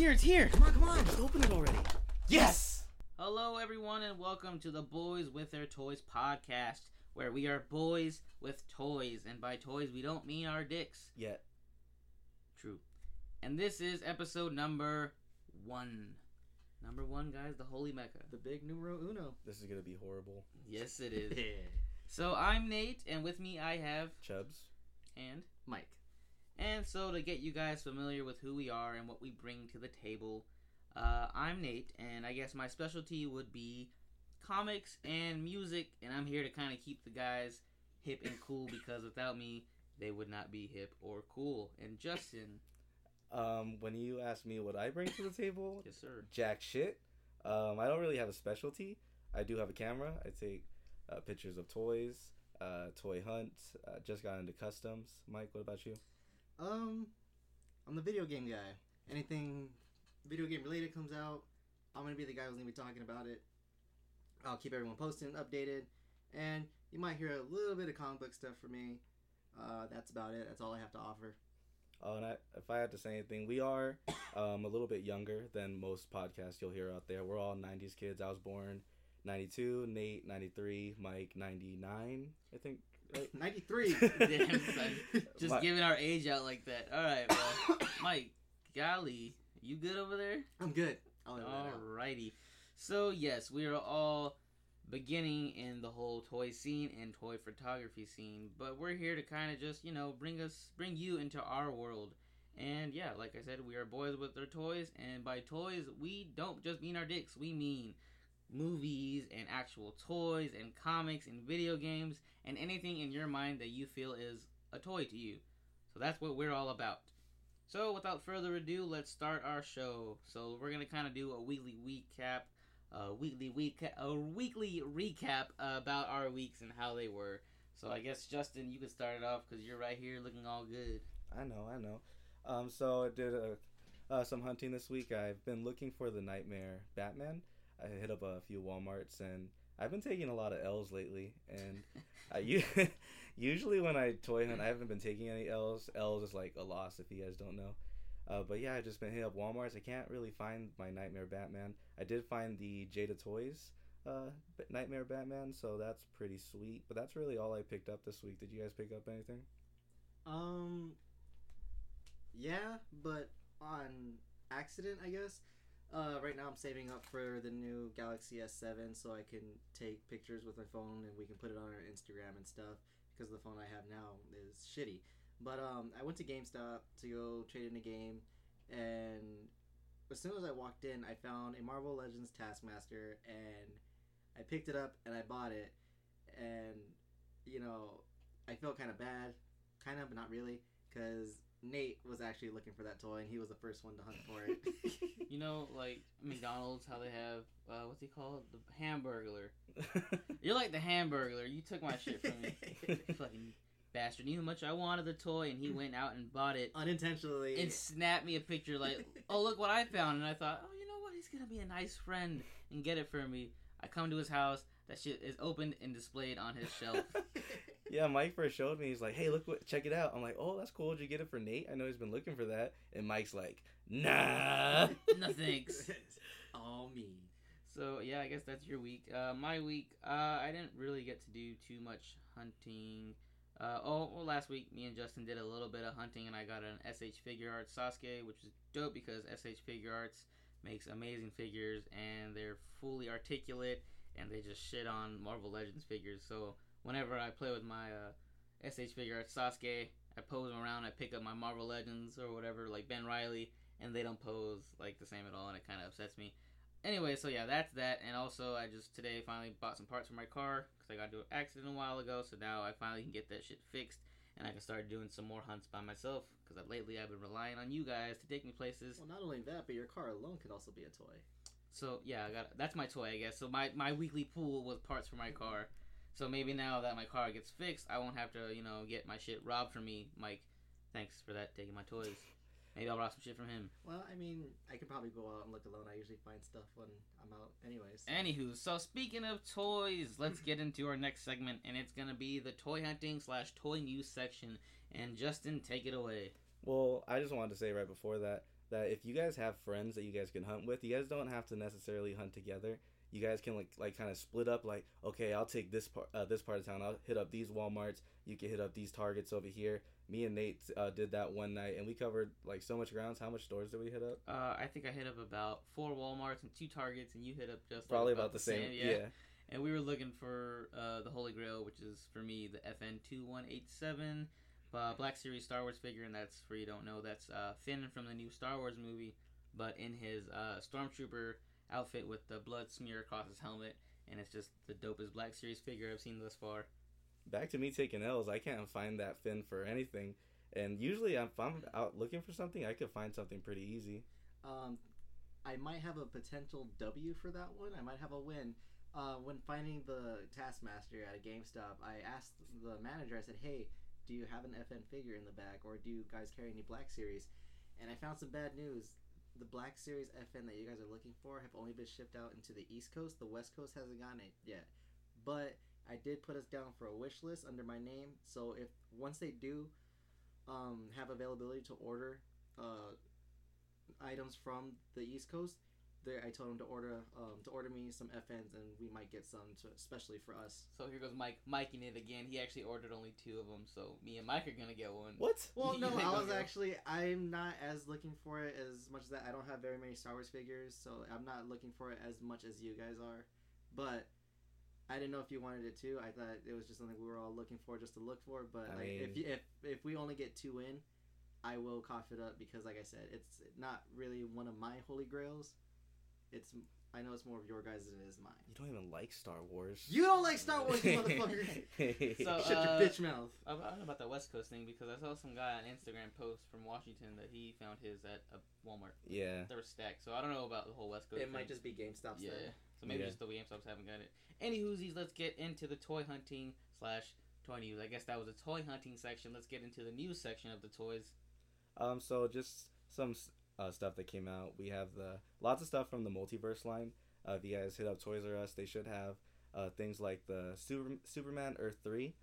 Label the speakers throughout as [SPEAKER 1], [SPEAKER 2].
[SPEAKER 1] here, it's here.
[SPEAKER 2] Come on, come on, just open it already.
[SPEAKER 1] Yes.
[SPEAKER 3] Hello, everyone, and welcome to the Boys with Their Toys podcast, where we are boys with toys, and by toys we don't mean our dicks.
[SPEAKER 2] Yet.
[SPEAKER 3] True. And this is episode number one. Number one, guys, the Holy Mecca.
[SPEAKER 1] The big numero uno.
[SPEAKER 2] This is gonna be horrible.
[SPEAKER 3] Yes, it is. so I'm Nate, and with me I have
[SPEAKER 2] Chubs.
[SPEAKER 3] and
[SPEAKER 1] Mike.
[SPEAKER 3] And so, to get you guys familiar with who we are and what we bring to the table, uh, I'm Nate, and I guess my specialty would be comics and music, and I'm here to kind of keep the guys hip and cool because without me, they would not be hip or cool. And Justin,
[SPEAKER 2] Um, when you ask me what I bring to the table,
[SPEAKER 3] yes sir,
[SPEAKER 2] jack shit. Um, I don't really have a specialty. I do have a camera. I take uh, pictures of toys, uh, toy hunt. Uh, just got into customs. Mike, what about you?
[SPEAKER 1] Um, I'm the video game guy. Anything video game related comes out, I'm gonna be the guy who's gonna be talking about it. I'll keep everyone posted and updated, and you might hear a little bit of comic book stuff from me. Uh, that's about it. That's all I have to offer.
[SPEAKER 2] Oh, and I, if I had to say anything, we are um, a little bit younger than most podcasts you'll hear out there. We're all 90s kids. I was born 92, Nate 93, Mike 99, I think. Right?
[SPEAKER 1] 93.
[SPEAKER 3] Damn, son. just
[SPEAKER 2] My-
[SPEAKER 3] giving our age out like that. All right, well, Mike, golly, you good over there?
[SPEAKER 1] I'm good. I'll leave that out.
[SPEAKER 3] Alrighty. So yes, we are all beginning in the whole toy scene and toy photography scene, but we're here to kind of just you know bring us bring you into our world. And yeah, like I said, we are boys with their toys, and by toys we don't just mean our dicks. We mean movies and actual toys and comics and video games and anything in your mind that you feel is a toy to you. So that's what we're all about. So, without further ado, let's start our show. So, we're gonna kind of do a weekly recap, a weekly week, a weekly recap about our weeks and how they were. So, I guess Justin, you can start it off because you're right here looking all good.
[SPEAKER 2] I know, I know. Um, so I did uh uh, some hunting this week. I've been looking for the Nightmare Batman. I hit up a few WalMarts and I've been taking a lot of L's lately. And I usually when I toy hunt, I haven't been taking any L's. L's is like a loss if you guys don't know. Uh, but yeah, I've just been hitting up WalMarts. I can't really find my Nightmare Batman. I did find the Jada Toys uh, Nightmare Batman, so that's pretty sweet. But that's really all I picked up this week. Did you guys pick up anything?
[SPEAKER 1] Um, yeah, but on accident, I guess. Uh, right now, I'm saving up for the new Galaxy S7 so I can take pictures with my phone and we can put it on our Instagram and stuff because the phone I have now is shitty. But um, I went to GameStop to go trade in a game, and as soon as I walked in, I found a Marvel Legends Taskmaster, and I picked it up and I bought it, and you know, I felt kind of bad, kind of, but not really, because Nate was actually looking for that toy, and he was the first one to hunt for it.
[SPEAKER 3] You know, like McDonald's, how they have, uh, what's he called? The Hamburglar. You're like the Hamburglar. You took my shit from me. Fucking bastard. You knew how much I wanted the toy, and he went out and bought it.
[SPEAKER 1] Unintentionally.
[SPEAKER 3] and snapped me a picture like, "Oh, look what I found!" And I thought, "Oh, you know what? He's gonna be a nice friend and get it for me." I come to his house. That shit is opened and displayed on his shelf.
[SPEAKER 2] Yeah, Mike first showed me. He's like, "Hey, look what, check it out." I'm like, "Oh, that's cool. Did you get it for Nate? I know he's been looking for that." And Mike's like, "Nah."
[SPEAKER 3] no thanks.
[SPEAKER 1] All me.
[SPEAKER 3] So yeah, I guess that's your week. Uh, my week, uh, I didn't really get to do too much hunting. Uh, oh, well, last week me and Justin did a little bit of hunting, and I got an SH Figure Arts Sasuke, which is dope because SH Figure Arts makes amazing figures, and they're fully articulate, and they just shit on Marvel Legends figures. So whenever I play with my uh, SH Figure Arts Sasuke, I pose them around, I pick up my Marvel Legends or whatever, like Ben Reilly, and they don't pose like the same at all, and it kind of upsets me. Anyway, so yeah, that's that, and also I just today finally bought some parts for my car because I got into an accident a while ago, so now I finally can get that shit fixed, and I can start doing some more hunts by myself because lately I've been relying on you guys to take me places.
[SPEAKER 1] Well, not only that, but your car alone could also be a toy.
[SPEAKER 3] So yeah, I got that's my toy, I guess. So my my weekly pool was parts for my car. So maybe now that my car gets fixed, I won't have to you know get my shit robbed from me. Mike, thanks for that taking my toys. Maybe I'll rob some shit from him.
[SPEAKER 1] Well, I mean, I could probably go out and look alone. I usually find stuff when I'm out, anyways.
[SPEAKER 3] Anywho, so speaking of toys, let's get into our next segment, and it's gonna be the toy hunting slash toy news section. And Justin, take it away.
[SPEAKER 2] Well, I just wanted to say right before that, that if you guys have friends that you guys can hunt with, you guys don't have to necessarily hunt together. You guys can like like kind of split up. Like, okay, I'll take this part uh, this part of town. I'll hit up these WalMarts. You can hit up these Targets over here. Me and Nate uh, did that one night, and we covered like so much grounds. How much stores did we hit up?
[SPEAKER 3] Uh, I think I hit up about four WalMarts and two Targets, and you hit up just like,
[SPEAKER 2] Probably about, the same. Yeah.
[SPEAKER 3] And we were looking for uh, the Holy Grail, which is for me the FN two one eight seven, uh, Black Series Star Wars figure, and that's for you don't know that's uh, Finn from the new Star Wars movie, but in his uh, stormtrooper outfit with the blood smear across his helmet, and it's just the dopest Black Series figure I've seen thus far.
[SPEAKER 2] Back to me taking L's. I can't find that Finn for anything, and usually if I'm out looking for something, I could find something pretty easy.
[SPEAKER 1] Um, I might have a potential W for that one. I might have a win. Uh, when finding the Taskmaster at a GameStop, I asked the manager. I said, "Hey, do you have an FN figure in the back, or do you guys carry any Black Series?" And I found some bad news. The Black Series FN that you guys are looking for have only been shipped out into the East Coast. The West Coast hasn't gotten it yet. But I did put us down for a wish list under my name. So if once they do um, have availability to order uh, items from the East Coast, there I told him to order um, to order me some FNs, and we might get some, to, especially for us.
[SPEAKER 3] So here goes Mike miking it again. He actually ordered only two of them, so me and Mike are gonna get one.
[SPEAKER 2] What?
[SPEAKER 1] Well, no, I was actually I'm not as looking for it as much as that. I don't have very many Star Wars figures, so I'm not looking for it as much as you guys are. But I didn't know if you wanted it too. I thought it was just something we were all looking for, just to look for. But
[SPEAKER 2] I
[SPEAKER 1] like, if you, if if we only get two in, I will cough it up because, like I said, it's not really one of my holy grails. It's I know it's more of your guys than it is mine.
[SPEAKER 2] You don't even like Star Wars.
[SPEAKER 1] You don't like Star Wars, you motherfucker.
[SPEAKER 3] So,
[SPEAKER 1] Shut
[SPEAKER 3] uh,
[SPEAKER 1] your bitch mouth.
[SPEAKER 3] I don't know about the West Coast thing because I saw some guy on Instagram post from Washington that he found his at a Walmart.
[SPEAKER 2] yeah.
[SPEAKER 3] They were stacked, so I don't know about the whole West Coast.
[SPEAKER 1] It might just be GameStop's
[SPEAKER 3] yeah.
[SPEAKER 1] then.
[SPEAKER 3] So maybe
[SPEAKER 2] Yeah.
[SPEAKER 3] just the way GameStops haven't got it. Any whoosies, let's get into the toy hunting slash toy news. I guess that was a toy hunting section. Let's get into the news section of the toys.
[SPEAKER 2] Um. So just some uh, stuff that came out. We have the lots of stuff from the multiverse line. Uh, if you guys hit up Toys R Us, they should have uh, things like the Super, Superman Earth three.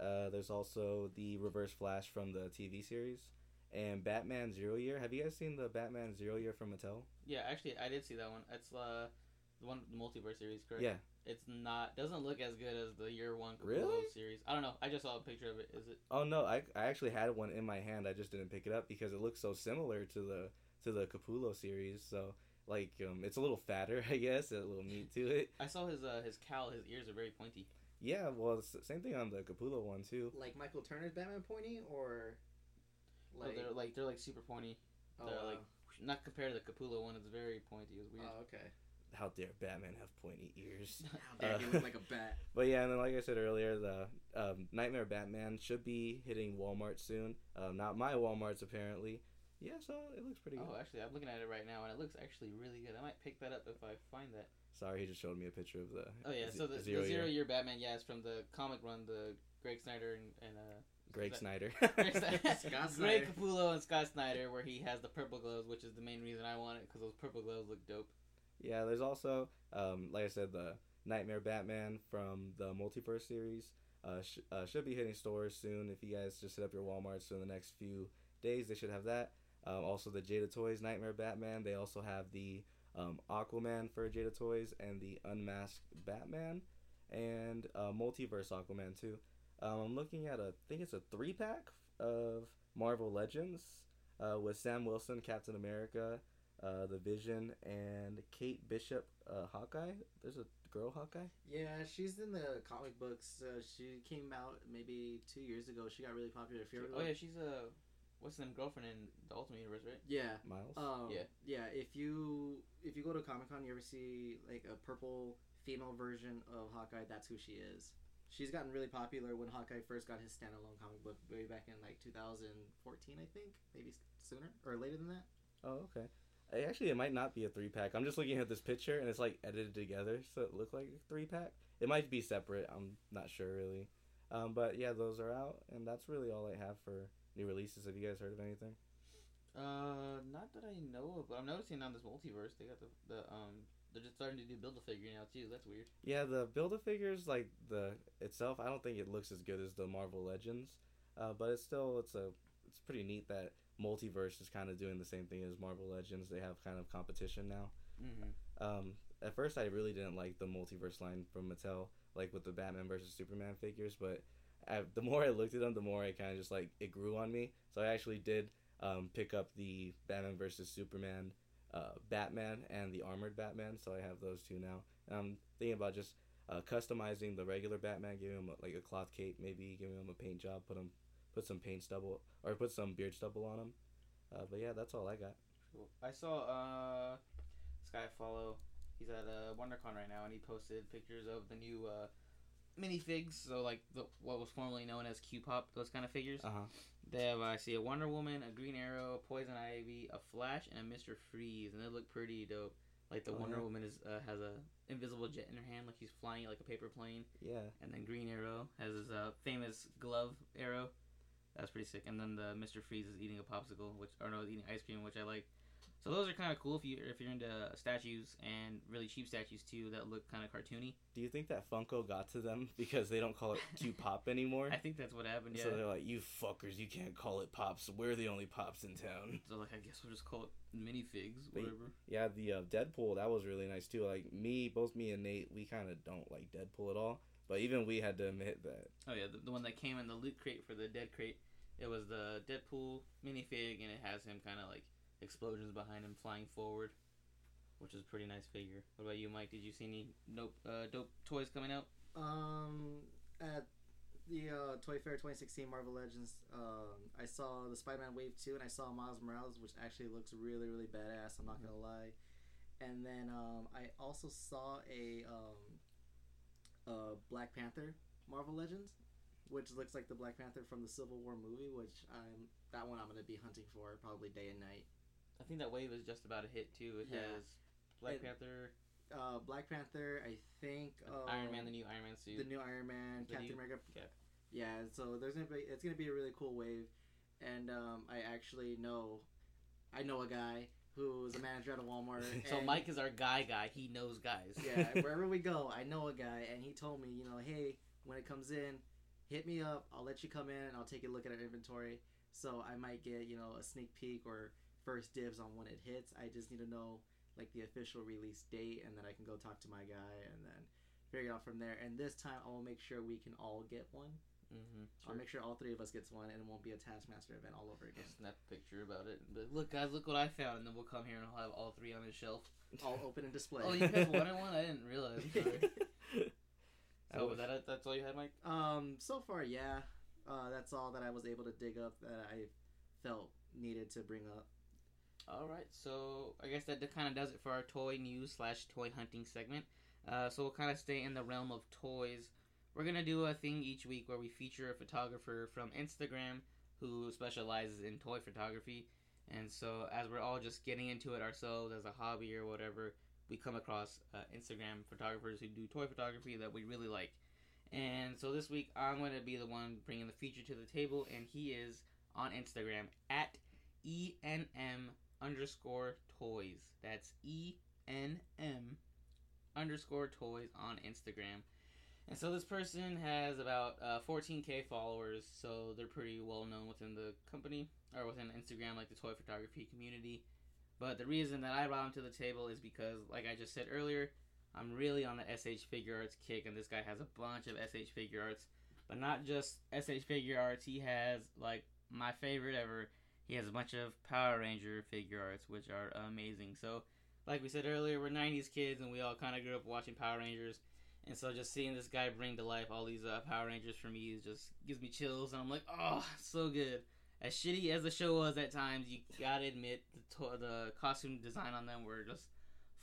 [SPEAKER 2] Uh, there's also the Reverse Flash from the TV series, and Batman Zero Year. Have you guys seen the Batman Zero Year from Mattel?
[SPEAKER 3] Yeah, actually, I did see that one. It's uh, the one the multiverse series, correct?
[SPEAKER 2] Yeah.
[SPEAKER 3] It's not doesn't look as good as the year one
[SPEAKER 2] Really?
[SPEAKER 3] series. I don't know. I just saw a picture of it. Is it?
[SPEAKER 2] Oh no, I, I actually had one in my hand. I just didn't pick it up because it looks so similar to the to the Capullo series. So like um, it's a little fatter, I guess, a little meat to it.
[SPEAKER 3] I saw his uh his cowl. His ears are very pointy.
[SPEAKER 2] Yeah, well, it's the same thing on the Capullo one too.
[SPEAKER 1] Like Michael Turner's Batman pointy, or
[SPEAKER 3] Like,
[SPEAKER 1] like
[SPEAKER 3] they're like they're like super pointy.
[SPEAKER 1] oh,
[SPEAKER 3] they're
[SPEAKER 1] wow.
[SPEAKER 3] like not compared to the Capullo one. It's very pointy. It's weird.
[SPEAKER 1] oh okay.
[SPEAKER 2] How dare Batman have pointy ears?
[SPEAKER 1] How dare
[SPEAKER 2] Uh,
[SPEAKER 1] he look like a bat?
[SPEAKER 2] But yeah, and then like I said earlier, the um, Nightmare Batman should be hitting Walmart soon. Um, not my Walmart's apparently. Yeah, so it looks pretty good.
[SPEAKER 3] Oh, actually, I'm looking at it right now, and it looks actually really good. I might pick that up if I find that.
[SPEAKER 2] Sorry, he just showed me a picture of the.
[SPEAKER 3] Oh yeah,
[SPEAKER 2] z-
[SPEAKER 3] so the
[SPEAKER 2] zero,
[SPEAKER 3] the zero
[SPEAKER 2] year.
[SPEAKER 3] year Batman, yeah, it's from the comic run, the Greg Snyder and, and uh
[SPEAKER 2] Greg Snyder.
[SPEAKER 3] Greg, Snyder- Greg Capullo and Scott Snyder, where he has the purple gloves, which is the main reason I want it because those purple gloves look dope.
[SPEAKER 2] Yeah, there's also, um, like I said, the Nightmare Batman from the Multiverse series. Uh, sh- uh, should be hitting stores soon. If you guys just hit up your Walmarts so in the next few days, they should have that. Um, also, the Jada Toys Nightmare Batman. They also have the um, Aquaman for Jada Toys and the Unmasked Batman and uh, Multiverse Aquaman too. Um, I'm looking at a, I think it's a three pack of Marvel Legends uh, with Sam Wilson, Captain America, uh, the Vision, and Kate Bishop, uh, Hawkeye. There's a girl Hawkeye.
[SPEAKER 1] Yeah, she's in the comic books. Uh, she came out maybe two years ago. She got really popular. If you ever
[SPEAKER 3] Oh yeah, she's a what's the name girlfriend in the Ultimate Universe, right?
[SPEAKER 1] yeah.
[SPEAKER 2] Miles.
[SPEAKER 1] Um,
[SPEAKER 3] Yeah.
[SPEAKER 1] yeah. If you if you go to Comic Con, you ever see like a purple female version of Hawkeye? That's who she is. She's gotten really popular when Hawkeye first got his standalone comic book way back in like 2014, I think, maybe sooner or later than that.
[SPEAKER 2] oh, okay. Actually, it might not be a three pack. I'm just looking at this picture and it's like edited together, so it looked like a three pack. It might be separate. I'm not sure really. Um, but yeah, those are out, and that's really all I have for new releases. Have you guys heard of anything?
[SPEAKER 3] Uh, not that I know of, but I'm noticing on this multiverse they got the the um they're just starting to do build a figure now too. That's weird.
[SPEAKER 2] Yeah, the build a figures like the itself. I don't think it looks as good as the Marvel Legends, uh, but it's still it's a it's pretty neat that multiverse is kind of doing the same thing as Marvel Legends. They have kind of competition now.
[SPEAKER 3] Mm-hmm.
[SPEAKER 2] Um, at first, I really didn't like the multiverse line from Mattel, like with the Batman versus Superman figures. But I, the more I looked at them, the more I kind of just like it grew on me. So I actually did um, pick up the Batman versus Superman, uh, Batman, and the armored Batman. So I have those two now. And I'm thinking about just uh, customizing the regular Batman, giving him like a cloth cape, maybe giving him a paint job, put him put some paint stubble or put some beard stubble on him. Uh, but yeah, that's all I got.
[SPEAKER 3] Cool. I saw uh, Skyfollow. He's at uh, WonderCon right now, and he posted pictures of the new uh, minifigs. So like the what was formerly known as Q-Pop, those kind of figures.
[SPEAKER 2] Uh huh.
[SPEAKER 3] They have I see a Wonder Woman, a Green Arrow, a Poison Ivy, a Flash, and a Mister Freeze, and they look pretty dope. Like the
[SPEAKER 2] Oh,
[SPEAKER 3] Wonder
[SPEAKER 2] yeah.
[SPEAKER 3] Woman is uh, has a invisible jet in her hand, like she's flying like a paper plane,
[SPEAKER 2] Yeah.
[SPEAKER 3] and then Green Arrow has his uh, famous glove arrow. That's pretty sick. And then the Mister Freeze is eating a popsicle, which or no, eating ice cream, which I like. So those are kind of cool if you if you're into statues and really cheap statues too that look kind of cartoony.
[SPEAKER 2] Do you think that Funko got to them because they don't call it Q Pop anymore?
[SPEAKER 3] I think that's what happened. Yeah.
[SPEAKER 2] So they're like, you fuckers, you can't call it Pops. We're the only Pops in town.
[SPEAKER 3] So like I guess we'll just call it minifigs,
[SPEAKER 2] But-
[SPEAKER 3] whatever.
[SPEAKER 2] Yeah, the uh, Deadpool that was really nice too. Like me, both me and Nate, we kind of don't like Deadpool at all. But even we had to admit that.
[SPEAKER 3] Oh yeah, the, the one that came in the loot crate for the dead crate. It was the Deadpool minifig, and it has him kind of like explosions behind him flying forward, which is a pretty nice figure. What about you, Mike? Did you see any dope uh, dope toys coming out?
[SPEAKER 1] Um, at the uh, Toy Fair 2016 Marvel Legends, um, I saw the Spider-Man Wave 2, and I saw Miles Morales, which actually looks really, really badass. I'm not gonna lie. And then um, I also saw a um, uh, Black Panther Marvel Legends, which looks like the Black Panther from the Civil War movie. Which I'm that one I'm gonna be hunting for probably day and night.
[SPEAKER 3] I think that wave is just about a hit too. It
[SPEAKER 1] Yeah.
[SPEAKER 3] has Black
[SPEAKER 1] It-
[SPEAKER 3] Panther,
[SPEAKER 1] Uh, Black Panther, I think. Uh,
[SPEAKER 3] Iron Man, the new Iron Man suit.
[SPEAKER 1] the new Iron Man,
[SPEAKER 3] The
[SPEAKER 1] Captain
[SPEAKER 3] new
[SPEAKER 1] America.
[SPEAKER 3] Cap.
[SPEAKER 1] Yeah, so there's gonna be it's gonna be a really cool wave, and um, I actually know, I know a guy who is a manager at a Walmart.
[SPEAKER 3] so Mike is our guy guy. He knows guys.
[SPEAKER 1] yeah, wherever we go, I know a guy, and he told me, you know, hey, when it comes in, hit me up. I'll let you come in, and I'll take a look at our inventory. So I might get you know a sneak peek or first dibs on when it hits. I just need to know like the official release date, and then I can go talk to my guy, and then figure it out from there. And this time, I will make sure we can all get one.
[SPEAKER 3] mm-hmm.
[SPEAKER 1] I'll make sure all three of us gets one, and it won't be a Taskmaster event all over again.
[SPEAKER 3] Snap a picture about it. But look, guys, look what I found, and then we'll come here and I'll have all three on the shelf.
[SPEAKER 1] All open and display.
[SPEAKER 3] Oh, you guys wanted one? I didn't realize. So
[SPEAKER 2] was
[SPEAKER 3] that? That's all you had, Mike?
[SPEAKER 1] Um, so far, yeah. Uh, that's all that I was able to dig up that I felt needed to bring up.
[SPEAKER 3] All right, so I guess that kind of does it for our toy news slash toy hunting segment. Uh, so we'll kind of stay in the realm of toys. We're gonna do a thing each week where we feature a photographer from Instagram who specializes in toy photography. And so as we're all just getting into it ourselves as a hobby or whatever, we come across uh, Instagram photographers who do toy photography that we really like. And so this week I'm going to be the one bringing the feature to the table, and he is on Instagram at ENM underscore toys. That's E N M underscore toys on Instagram. And so this person has about uh, 14k followers, so they're pretty well known within the company or within Instagram, like the toy photography community. But the reason that I brought him to the table is because, like I just said earlier, I'm really on the SH figure arts kick, and this guy has a bunch of SH figure arts. But not just SH figure arts, he has like my favorite ever. He has a bunch of Power Ranger figure arts, which are amazing. So, like we said earlier, we're 90s kids, and we all kind of grew up watching Power Rangers. And so, just seeing this guy bring to life all these uh, Power Rangers for me is just gives me chills, and I'm like, oh, so good. As shitty as the show was at times, you gotta admit the to- the costume design on them were just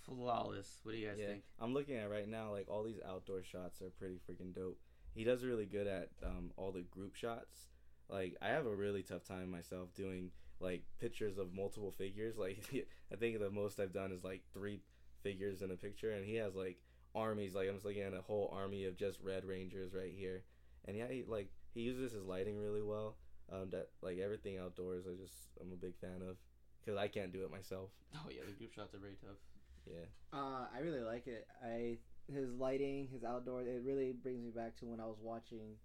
[SPEAKER 3] flawless. What do you guys
[SPEAKER 2] yeah,
[SPEAKER 3] think?
[SPEAKER 2] I'm looking at right now. Like all these outdoor shots are pretty freaking dope. He does really good at um, all the group shots. Like I have a really tough time myself doing like pictures of multiple figures. Like I think the most I've done is like three figures in a picture, and he has like armies. Like I'm just looking at a whole army of just Red Rangers right here. And yeah, he, like he uses his lighting really well. Um, that like everything outdoors, I just I'm a big fan of because I can't do it myself.
[SPEAKER 3] Oh yeah, the group shots are very tough.
[SPEAKER 2] Yeah.
[SPEAKER 1] Uh, I really like it. I his lighting, his outdoor, it really brings me back to when I was watching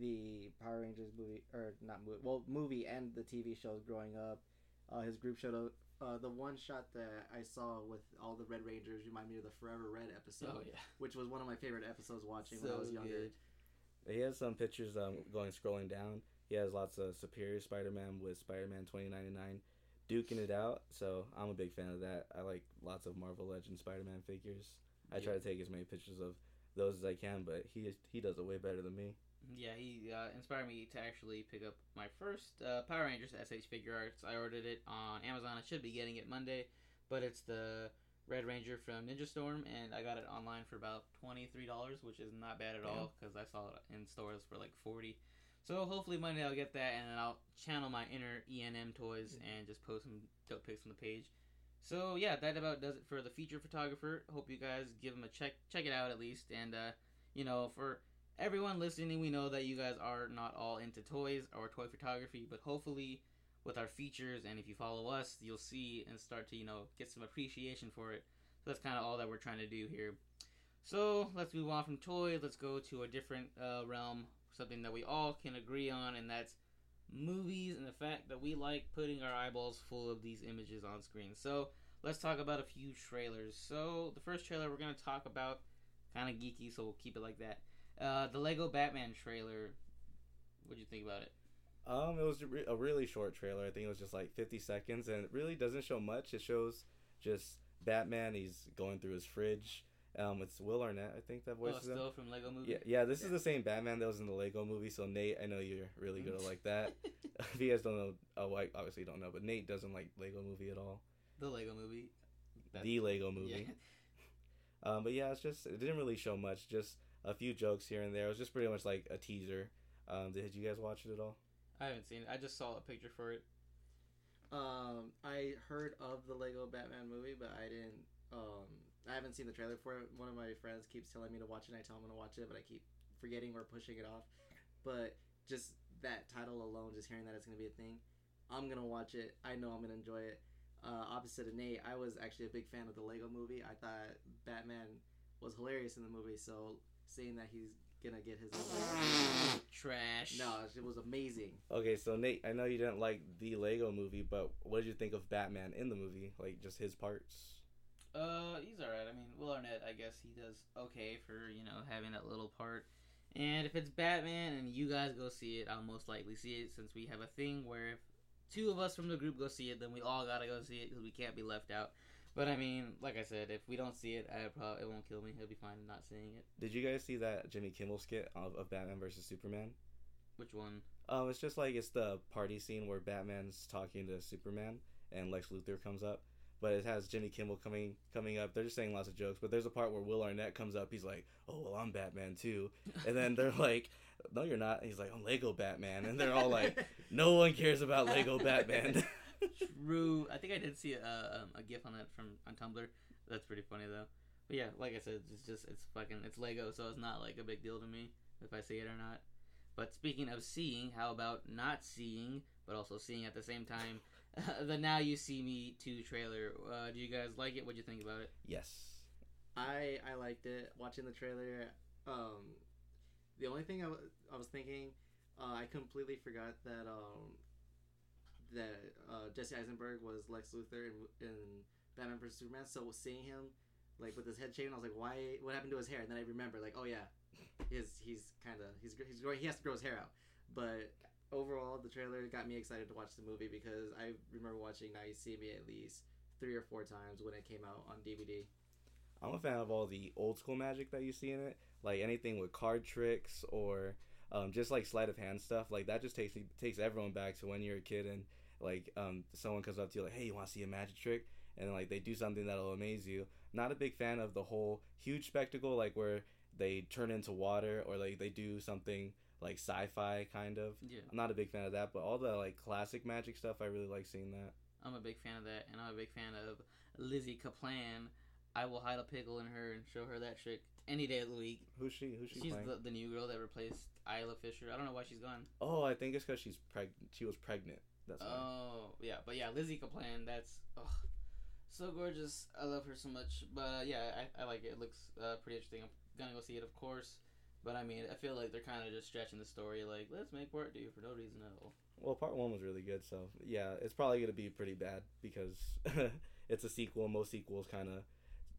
[SPEAKER 1] the Power Rangers movie, or not movie, well, movie and the TV shows growing up. uh, his group showed up. Uh, the one shot that I saw with all the Red Rangers remind me of the Forever Red episode,
[SPEAKER 3] Oh yeah.
[SPEAKER 1] which was one of my favorite episodes watching when I was younger.
[SPEAKER 3] good.
[SPEAKER 2] He has some pictures um, going scrolling down. He has lots of Superior Spider-Man with Spider-Man 2099 duking it out. So I'm a big fan of that. I like lots of Marvel Legends Spider-Man figures. I try to take as many pictures of those as I can, but he he does it way better than me.
[SPEAKER 3] Yeah, he uh, inspired me to actually pick up my first uh, Power Rangers SH figure arts. I ordered it on Amazon. I should be getting it Monday, but it's the Red Ranger from Ninja Storm, and I got it online for about twenty three dollars, which is not bad at all because I saw it in stores for like forty. So hopefully Monday I'll get that, and then I'll channel my inner ENM toys and just post some dope pics on the page. So yeah, that about does it for the feature photographer. Hope you guys give him a check, check it out at least, and uh, you know for everyone listening, we know that you guys are not all into toys or toy photography, but hopefully with our features and if you follow us, you'll see and start to, you know, get some appreciation for it. So that's kind of all that we're trying to do here. So let's move on from toys. Let's go to a different uh, realm, something that we all can agree on, and that's movies and the fact that we like putting our eyeballs full of these images on screen. So let's talk about a few trailers. So the first trailer we're going to talk about, kind of geeky, so we'll keep it like that. Uh, the Lego Batman trailer. What'd you think about it?
[SPEAKER 2] Um, it was a really short trailer. I think it was just like 50 seconds, and it really doesn't show much. It shows just Batman. He's going through his fridge. Um, it's Will Arnett, I think that
[SPEAKER 3] Oh,
[SPEAKER 2] voices him.
[SPEAKER 3] still from Lego movie.
[SPEAKER 2] Yeah, yeah. This is the same Batman that was in the Lego movie. So Nate, I know you're really gonna like that. if you guys don't know, oh, I obviously don't know, but Nate doesn't like Lego movie at all.
[SPEAKER 3] the Lego movie. That's-
[SPEAKER 2] the Lego movie.
[SPEAKER 3] Yeah.
[SPEAKER 2] Um, but yeah, it's just it didn't really show much. Just a few jokes here and there. It was just pretty much like a teaser. Um, did you guys watch it at all?
[SPEAKER 3] I haven't seen it. I just saw a picture for it.
[SPEAKER 1] Um, I heard of the Lego Batman movie, but I didn't. Um, I haven't seen the trailer for it. One of my friends keeps telling me to watch it. and I tell him I'm gonna watch it, but I keep forgetting or pushing it off. But just that title alone, just hearing that it's gonna be a thing, I'm gonna watch it. I know I'm gonna enjoy it. Uh, opposite of Nate, I was actually a big fan of the Lego movie. I thought Batman was hilarious in the movie. So seeing that he's gonna get his
[SPEAKER 3] Trash.
[SPEAKER 1] no, it was amazing.
[SPEAKER 2] Okay, so Nate, I know you didn't like the Lego movie, but what did you think of Batman in the movie? Like just his parts?
[SPEAKER 3] Uh, he's alright. I mean, Will Arnett, I guess he does okay for you know having that little part. And if it's Batman and you guys go see it, I'll most likely see it since we have a thing where if two of us from the group go see it, then we all gotta go see it because we can't be left out. But I mean, like I said, if we don't see it, I probably it won't kill me. He'll be fine not seeing it.
[SPEAKER 2] Did you guys see that Jimmy Kimmel skit of, of Batman versus Superman?
[SPEAKER 3] Which one?
[SPEAKER 2] Um, it's just like it's the party scene where Batman's talking to Superman and Lex Luthor comes up, but it has Jimmy Kimmel coming coming up. They're just saying lots of jokes, but there's a part where Will Arnett comes up. He's like, "Oh well, I'm Batman too," and then they're like, "No, you're not." And he's like, "I'm Lego Batman," and they're all like, "No one cares about Lego Batman."
[SPEAKER 3] True. I think I did see a um, a gif on that from on Tumblr. That's pretty funny though. But yeah, like I said, it's just it's fucking it's Lego, so it's not like a big deal to me if I see it or not. But speaking of seeing, how about not seeing, but also seeing at the same time, the Now You See Me two trailer? Uh, do you guys like it? What'd you think about it?
[SPEAKER 2] yes.
[SPEAKER 1] I I liked it. Watching the trailer, um, the only thing I wa- I was thinking, uh, I completely forgot that um, that uh, Jesse Eisenberg was Lex Luthor in, in Batman vs Superman. So seeing him like with his head shaved, I was like, why? What happened to his hair? And then I remember, like, oh yeah, his he's kind of he's he's growing. He has to grow his hair out. But overall, the trailer got me excited to watch the movie because I remember watching Now You See Me at least three or four times when it came out on DVD.
[SPEAKER 2] I'm a fan of all the old school magic that you see in it, like anything with card tricks or um, just like sleight of hand stuff. Like that just takes takes everyone back to when you're a kid and like um, someone comes up to you like, "Hey, you want to see a magic trick?" And like they do something that'll amaze you. Not a big fan of the whole huge spectacle like where they turn into water or like they do something like sci-fi kind of.
[SPEAKER 3] Yeah,
[SPEAKER 2] I'm not a big fan of that, but all the like classic magic stuff, I really like seeing that.
[SPEAKER 3] I'm a big fan of that, and I'm a big fan of Lizzy Caplan. I will hide a pickle in her and show her that trick any day of the week.
[SPEAKER 2] Who's she? Who's she
[SPEAKER 3] She's the, the new girl that replaced Isla Fisher. I don't know why she's gone.
[SPEAKER 2] Oh, I think it's because she's preg- She was pregnant. That's why.
[SPEAKER 3] Oh yeah, but yeah, Lizzy Caplan. That's ugh, so gorgeous. I love her so much. But uh, yeah, I, I like it. It looks uh, pretty interesting. I'm gonna go see it, of course. But I mean, I feel like they're kind of just stretching the story. Like, let's make part two for no reason at all.
[SPEAKER 2] Well, part one was really good, so yeah, it's probably gonna be pretty bad because it's a sequel. Most sequels kind of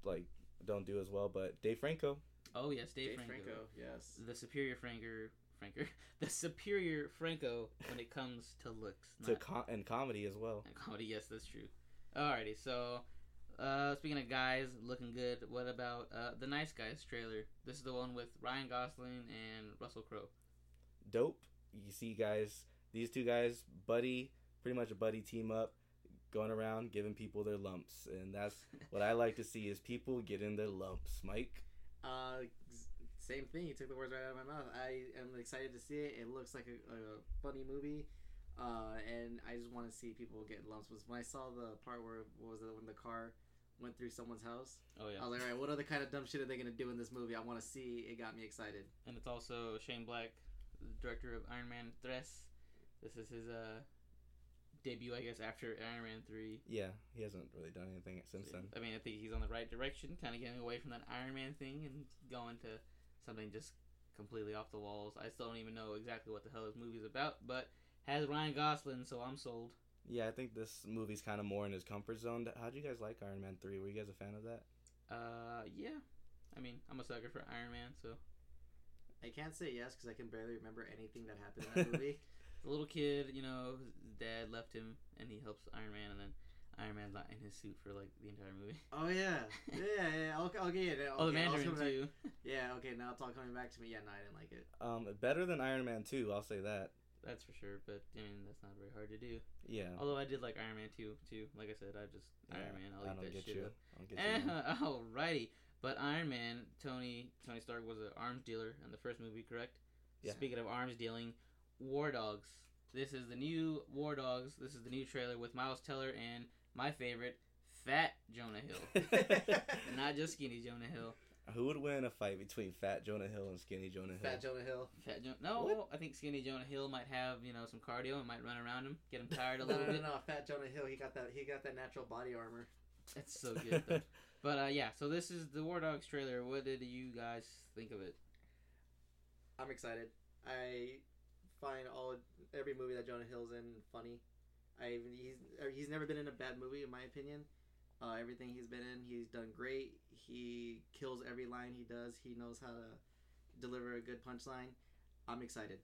[SPEAKER 2] like don't do as well. But Dave Franco,
[SPEAKER 3] Oh yes, Dave,
[SPEAKER 1] Dave
[SPEAKER 3] Franco.
[SPEAKER 1] Franco, yes.
[SPEAKER 3] the superior Franker, Franker, the superior Franco when it comes to looks.
[SPEAKER 2] to com- and comedy as well.
[SPEAKER 3] and comedy. Yes, that's true. Alrighty, so uh, speaking of guys looking good, what about uh, the Nice Guys trailer? This is the one with Ryan Gosling and Russell Crowe.
[SPEAKER 2] Dope. You see, guys, these two guys, buddy, pretty much a buddy team up, going around giving people their lumps, and that's what I like to see is people getting their lumps. Mike.
[SPEAKER 1] Uh, s- same thing. You took the words right out of my mouth. I am excited to see it. It looks like a, a funny movie, uh, and I just want to see people get lumps. Was when I saw the part where what was it when the car went through someone's house.
[SPEAKER 3] Oh yeah,
[SPEAKER 1] I was like, all right, what other kind of dumb shit are they gonna do in this movie? I want to see. It got me excited.
[SPEAKER 3] and it's also Shane Black, the director of Iron Man Tres. This is his uh debut, I guess, after Iron Man three.
[SPEAKER 2] Yeah, he hasn't really done anything since then.
[SPEAKER 3] I mean, I think he's on the right direction, kind of getting away from that Iron Man thing and going to something just completely off the walls. I still don't even know exactly what the hell this movie's about, but has Ryan Gosling, so I'm sold.
[SPEAKER 2] Yeah, I think this movie's kind of more in his comfort zone. How'd you guys like Iron Man 3? Were you guys a fan of that?
[SPEAKER 3] Uh, yeah. I mean, I'm a sucker for Iron Man, so
[SPEAKER 1] I can't say yes because I can barely remember anything that happened in that movie.
[SPEAKER 3] the little kid, you know, his dad left him, and he helps Iron Man, and then Iron Man's not in his suit for like the entire movie.
[SPEAKER 1] oh yeah, yeah, yeah. I'll, I'll get it.
[SPEAKER 3] oh, the
[SPEAKER 1] Okay,
[SPEAKER 3] Mandarin
[SPEAKER 1] come back-
[SPEAKER 3] too.
[SPEAKER 1] Yeah, okay. Now it's all coming back to me. Yeah, no, I didn't like it.
[SPEAKER 2] Um, better than Iron Man 2, I'll say that.
[SPEAKER 3] That's for sure, but I mean, that's not very hard to do.
[SPEAKER 2] Yeah.
[SPEAKER 3] Although I did like Iron Man 2 too. Like I said, I just
[SPEAKER 2] Yeah,
[SPEAKER 3] Iron Man. I'll
[SPEAKER 2] I
[SPEAKER 3] eat
[SPEAKER 2] don't
[SPEAKER 3] that
[SPEAKER 2] get
[SPEAKER 3] shit
[SPEAKER 2] you.
[SPEAKER 3] up.
[SPEAKER 2] I don't get you. man.
[SPEAKER 3] Eh, alrighty, but Iron Man, Tony Tony Stark was an arms dealer in the first movie, correct?
[SPEAKER 2] Yeah.
[SPEAKER 3] Speaking of arms dealing, War Dogs. This is the new War Dogs. This is the new trailer with Miles Teller and my favorite, Fat Jonah Hill, not just skinny Jonah Hill.
[SPEAKER 2] Who would win a fight between Fat Jonah Hill and Skinny Jonah Hill?
[SPEAKER 1] Fat Jonah Hill.
[SPEAKER 3] Fat jo- no,
[SPEAKER 2] What?
[SPEAKER 3] I think skinny Jonah Hill might have you know some cardio and might run around him, get him tired a
[SPEAKER 1] No,
[SPEAKER 3] little
[SPEAKER 1] no, no,
[SPEAKER 3] bit.
[SPEAKER 1] no, Fat Jonah Hill. He got that. He got that natural body armor.
[SPEAKER 3] It's so good. though. But uh, yeah, so this is the War Dogs trailer. What did you guys think of it?
[SPEAKER 1] I'm excited. I find all every movie that Jonah Hill's in funny. I he's he's never been in a bad movie in my opinion. Uh, everything he's been in, he's done great. He kills every line he does. He knows how to deliver a good punchline. I'm excited.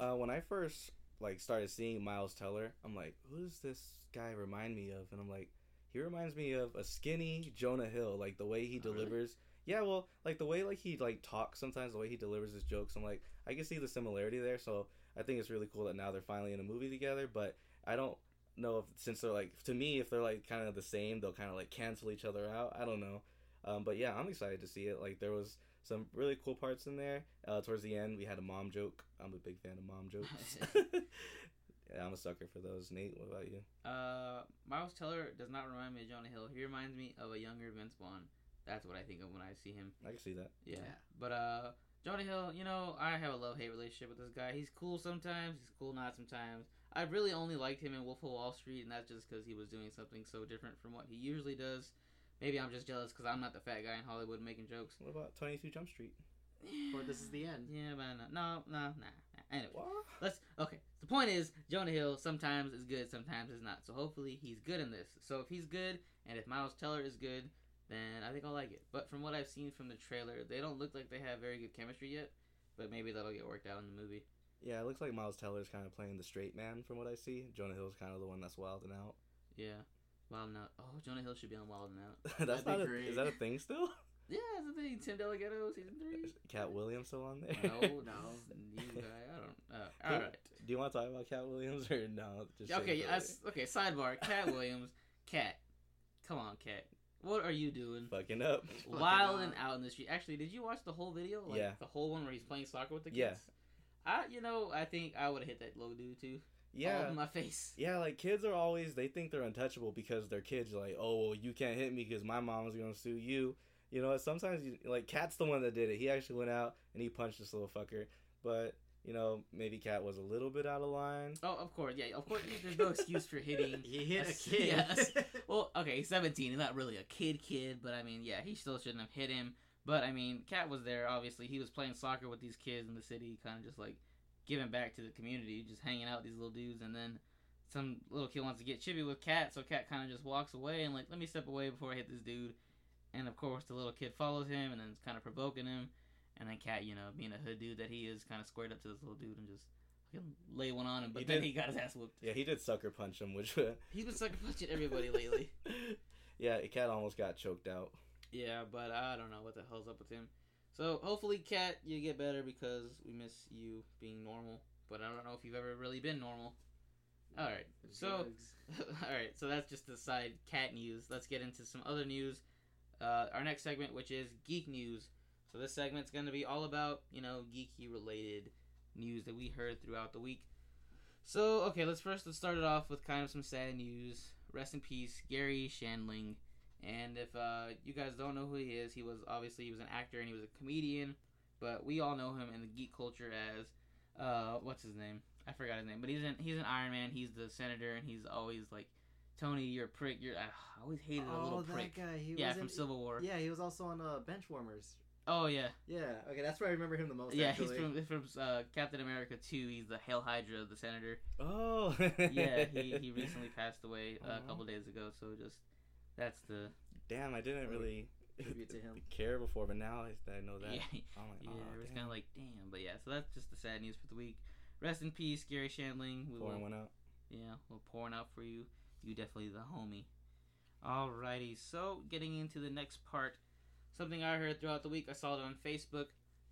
[SPEAKER 2] uh, when I first like started seeing Miles Teller, I'm like, who does this guy remind me of? And I'm like, he reminds me of a skinny Jonah Hill, like the way he
[SPEAKER 3] Oh, really?
[SPEAKER 2] delivers. Yeah, well, like the way like he like talks sometimes, the way he delivers his jokes. I'm like, I can see the similarity there. So I think it's really cool that now they're finally in a movie together. But I don't know if since they're like to me, if they're like kind of the same, they'll kind of like cancel each other out. I don't know. Um, but yeah, I'm excited to see it. Like there was some really cool parts in there. Uh, towards the end, we had a mom joke. I'm a big fan of mom jokes. yeah, I'm a sucker for those. Nate, what about you?
[SPEAKER 3] Uh, Miles Teller does not remind me of Jonah Hill. He reminds me of a younger Vince Vaughn. That's what I think of when I see him.
[SPEAKER 2] I can see that.
[SPEAKER 3] Yeah.
[SPEAKER 1] Yeah.
[SPEAKER 3] But uh, Jonah Hill, you know, I have a love hate relationship with this guy. He's cool sometimes. He's cool not sometimes. I really only liked him in Wolf of Wall Street, and that's just because he was doing something so different from what he usually does. Maybe I'm just jealous because I'm not the fat guy in Hollywood making jokes.
[SPEAKER 2] What about 22 Jump Street?
[SPEAKER 1] Or this is the end.
[SPEAKER 3] Yeah, but no, no, no, nah, nah. Anyway,
[SPEAKER 2] What?
[SPEAKER 3] let's. Okay, the point is Jonah Hill sometimes is good, sometimes is not. So hopefully he's good in this. So if he's good, and if Miles Teller is good, then I think I'll like it. But from what I've seen from the trailer, they don't look like they have very good chemistry yet. But maybe that'll get worked out in the movie.
[SPEAKER 2] Yeah, it looks like Miles Teller's kind of playing the straight man from what I see. Jonah Hill's kind of the one that's wilding out.
[SPEAKER 3] Yeah. Wild Out. Oh, Jonah Hill should be on Wild Out.
[SPEAKER 2] that's
[SPEAKER 1] That'd
[SPEAKER 2] not a, is that a thing still?
[SPEAKER 3] Yeah, that's the thing. Tim Delgado, season three.
[SPEAKER 2] Is Katt Williams still on there?
[SPEAKER 3] No,
[SPEAKER 1] No.
[SPEAKER 3] you guy. I don't. Uh,
[SPEAKER 2] Who-
[SPEAKER 3] all right.
[SPEAKER 2] Do you want to talk about Katt Williams or no? Just
[SPEAKER 3] Okay, yes. Okay. Sidebar. Katt Williams. Katt. Come on, Katt. What are you doing?
[SPEAKER 2] Fucking up.
[SPEAKER 1] Fucking
[SPEAKER 3] Wild and
[SPEAKER 1] out.
[SPEAKER 3] out in the street. Actually, did you watch the whole video? Like,
[SPEAKER 2] Yeah.
[SPEAKER 3] The whole one where he's playing soccer with the kids.
[SPEAKER 2] Yeah.
[SPEAKER 3] I, you know, I think I would have hit that low dude too. All
[SPEAKER 2] Yeah.
[SPEAKER 3] my face.
[SPEAKER 2] Yeah, like kids are always they think they're untouchable because they're kids. You're like, oh well, you can't hit me because my mom's gonna sue you. You know, sometimes you, like Katt's the one that did it. He actually went out and he punched this little fucker. But you know, maybe Katt was a little bit out of line.
[SPEAKER 3] Oh, of course. Yeah, of course. There's no excuse for hitting.
[SPEAKER 1] He hit
[SPEAKER 3] a-
[SPEAKER 1] a kid.
[SPEAKER 3] yes. Well, okay, he's 17. He's not really a kid kid, but I mean, yeah, he still shouldn't have hit him. But I mean, Katt was there. Obviously, he was playing soccer with these kids in the city, kind of just like giving back to the community, just hanging out with these little dudes, and then some little kid wants to get chippy with Katt, so Katt kind of just walks away and like, let me step away before I hit this dude, and of course the little kid follows him and then it's kind of provoking him, and then Katt, you know, being a hood dude that he is, kind of squared up to this little dude and just lay one on him, but
[SPEAKER 2] He
[SPEAKER 3] then
[SPEAKER 2] did-
[SPEAKER 3] he got his ass whooped.
[SPEAKER 2] Yeah, he did sucker punch him, which
[SPEAKER 3] He's been sucker punching everybody lately.
[SPEAKER 2] yeah, cat almost got choked out.
[SPEAKER 3] Yeah, but I don't know what the hell's up with him. So hopefully, Katt, you get better because we miss you being normal. But I don't know if you've ever really been normal. All right, so all right, so that's just the side cat news. Let's get into some other news. Uh, our next segment, which is geek news. So this segment's going to be all about you know geeky related news that we heard throughout the week. So okay, let's first let's start it off with kind of some sad news. Rest in peace, Garry Shandling. And if uh, you guys don't know who he is, he was obviously he was an actor and he was a comedian, but we all know him in the geek culture as uh, what's his name? I forgot his name, but he's an he's an Iron Man. He's the senator, and he's always like, Tony, you're a prick. You're I always hated a
[SPEAKER 1] oh,
[SPEAKER 3] little
[SPEAKER 1] that
[SPEAKER 3] prick.
[SPEAKER 1] guy. He
[SPEAKER 3] yeah,
[SPEAKER 1] was
[SPEAKER 3] from
[SPEAKER 1] in,
[SPEAKER 3] Civil War.
[SPEAKER 1] Yeah, he was also on uh, Benchwarmers.
[SPEAKER 3] Oh yeah,
[SPEAKER 1] Yeah. Okay, that's where I remember him the most.
[SPEAKER 3] yeah.
[SPEAKER 1] actually.
[SPEAKER 3] He's from from uh, Captain America 2. He's the Hail Hydra, the senator.
[SPEAKER 2] Oh.
[SPEAKER 3] Yeah, he, he recently passed away uh, a couple days ago. So just that's the
[SPEAKER 2] Damn, I didn't really
[SPEAKER 1] Tribute to him.
[SPEAKER 2] care before, but now I, I know that.
[SPEAKER 3] yeah.
[SPEAKER 2] I'm like,
[SPEAKER 3] Yeah,
[SPEAKER 2] oh,
[SPEAKER 3] it was kind of like, damn. But yeah, so that's just the sad news for the week. Rest in peace, Garry Shandling. We
[SPEAKER 2] pouring
[SPEAKER 3] will,
[SPEAKER 2] one out.
[SPEAKER 3] yeah, we're pouring out for you. You definitely the homie. Alrighty, so getting into the next part, something I heard throughout the week. I saw it on Facebook.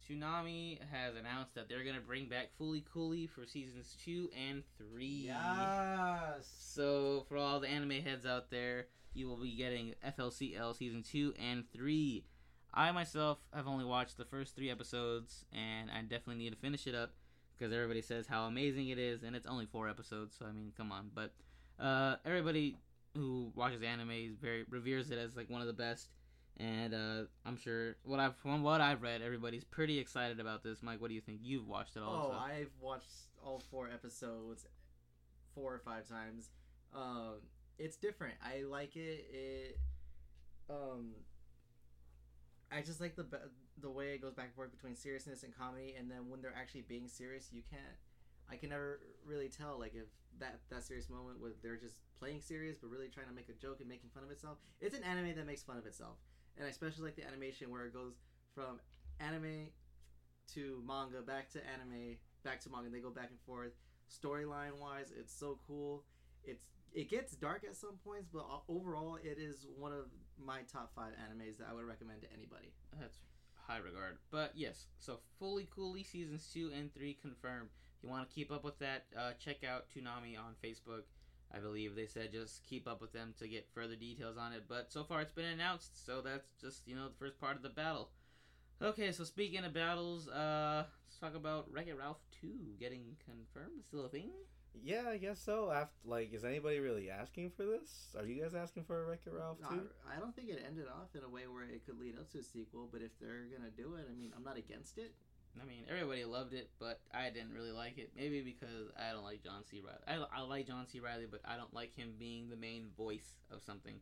[SPEAKER 3] Toonami has announced that they're gonna bring back Fooly Cooly for seasons two and three.
[SPEAKER 1] Yes.
[SPEAKER 3] So for all the anime heads out there, you will be getting FLCL season two and three. I myself have only watched the first three episodes, and I definitely need to finish it up because everybody says how amazing it is, and it's only four episodes. So I mean, come on. But uh, everybody who watches anime is very reveres it as like one of the best, and uh, I'm sure what I've from what I've read, everybody's pretty excited about this. Mike, what do you think? You've watched it all.
[SPEAKER 1] Oh,
[SPEAKER 3] so.
[SPEAKER 1] I've watched all four episodes four or five times. Um, it's different. I like it. It, um, I just like the the way it goes back and forth between seriousness and comedy, and then when they're actually being serious, you can't. I can never really tell like if that that serious moment where they're just playing serious but really trying to make a joke and making fun of itself. It's an anime that makes fun of itself, and I especially like the animation where it goes from anime to manga, back to anime, back to manga. They go back and forth. Storyline wise, it's so cool. It's it gets dark at some points, but overall, it is one of my top five animes that I would recommend to anybody.
[SPEAKER 3] That's high regard. But yes, so Fooly Cooly seasons two and three confirmed. If you want to keep up with that, uh, check out Toonami on Facebook. I believe they said just keep up with them to get further details on it. But so far it's been announced, so that's just you know the first part of the battle. Okay, so speaking of battles, uh, let's talk about Wreck It Ralph two getting confirmed. Still a thing.
[SPEAKER 2] Yeah, I guess so. After, like, is anybody really asking for this? Are you guys asking for a Wreck-It Ralph
[SPEAKER 1] No,
[SPEAKER 2] too?
[SPEAKER 1] I, I don't think it ended off in a way where it could lead up to a sequel, but if they're gonna do it, I mean, I'm not against it.
[SPEAKER 3] I mean, everybody loved it, but I didn't really like it. Maybe because I don't like John C. Reilly. I, I like John C. Reilly, but I don't like him being the main voice of something.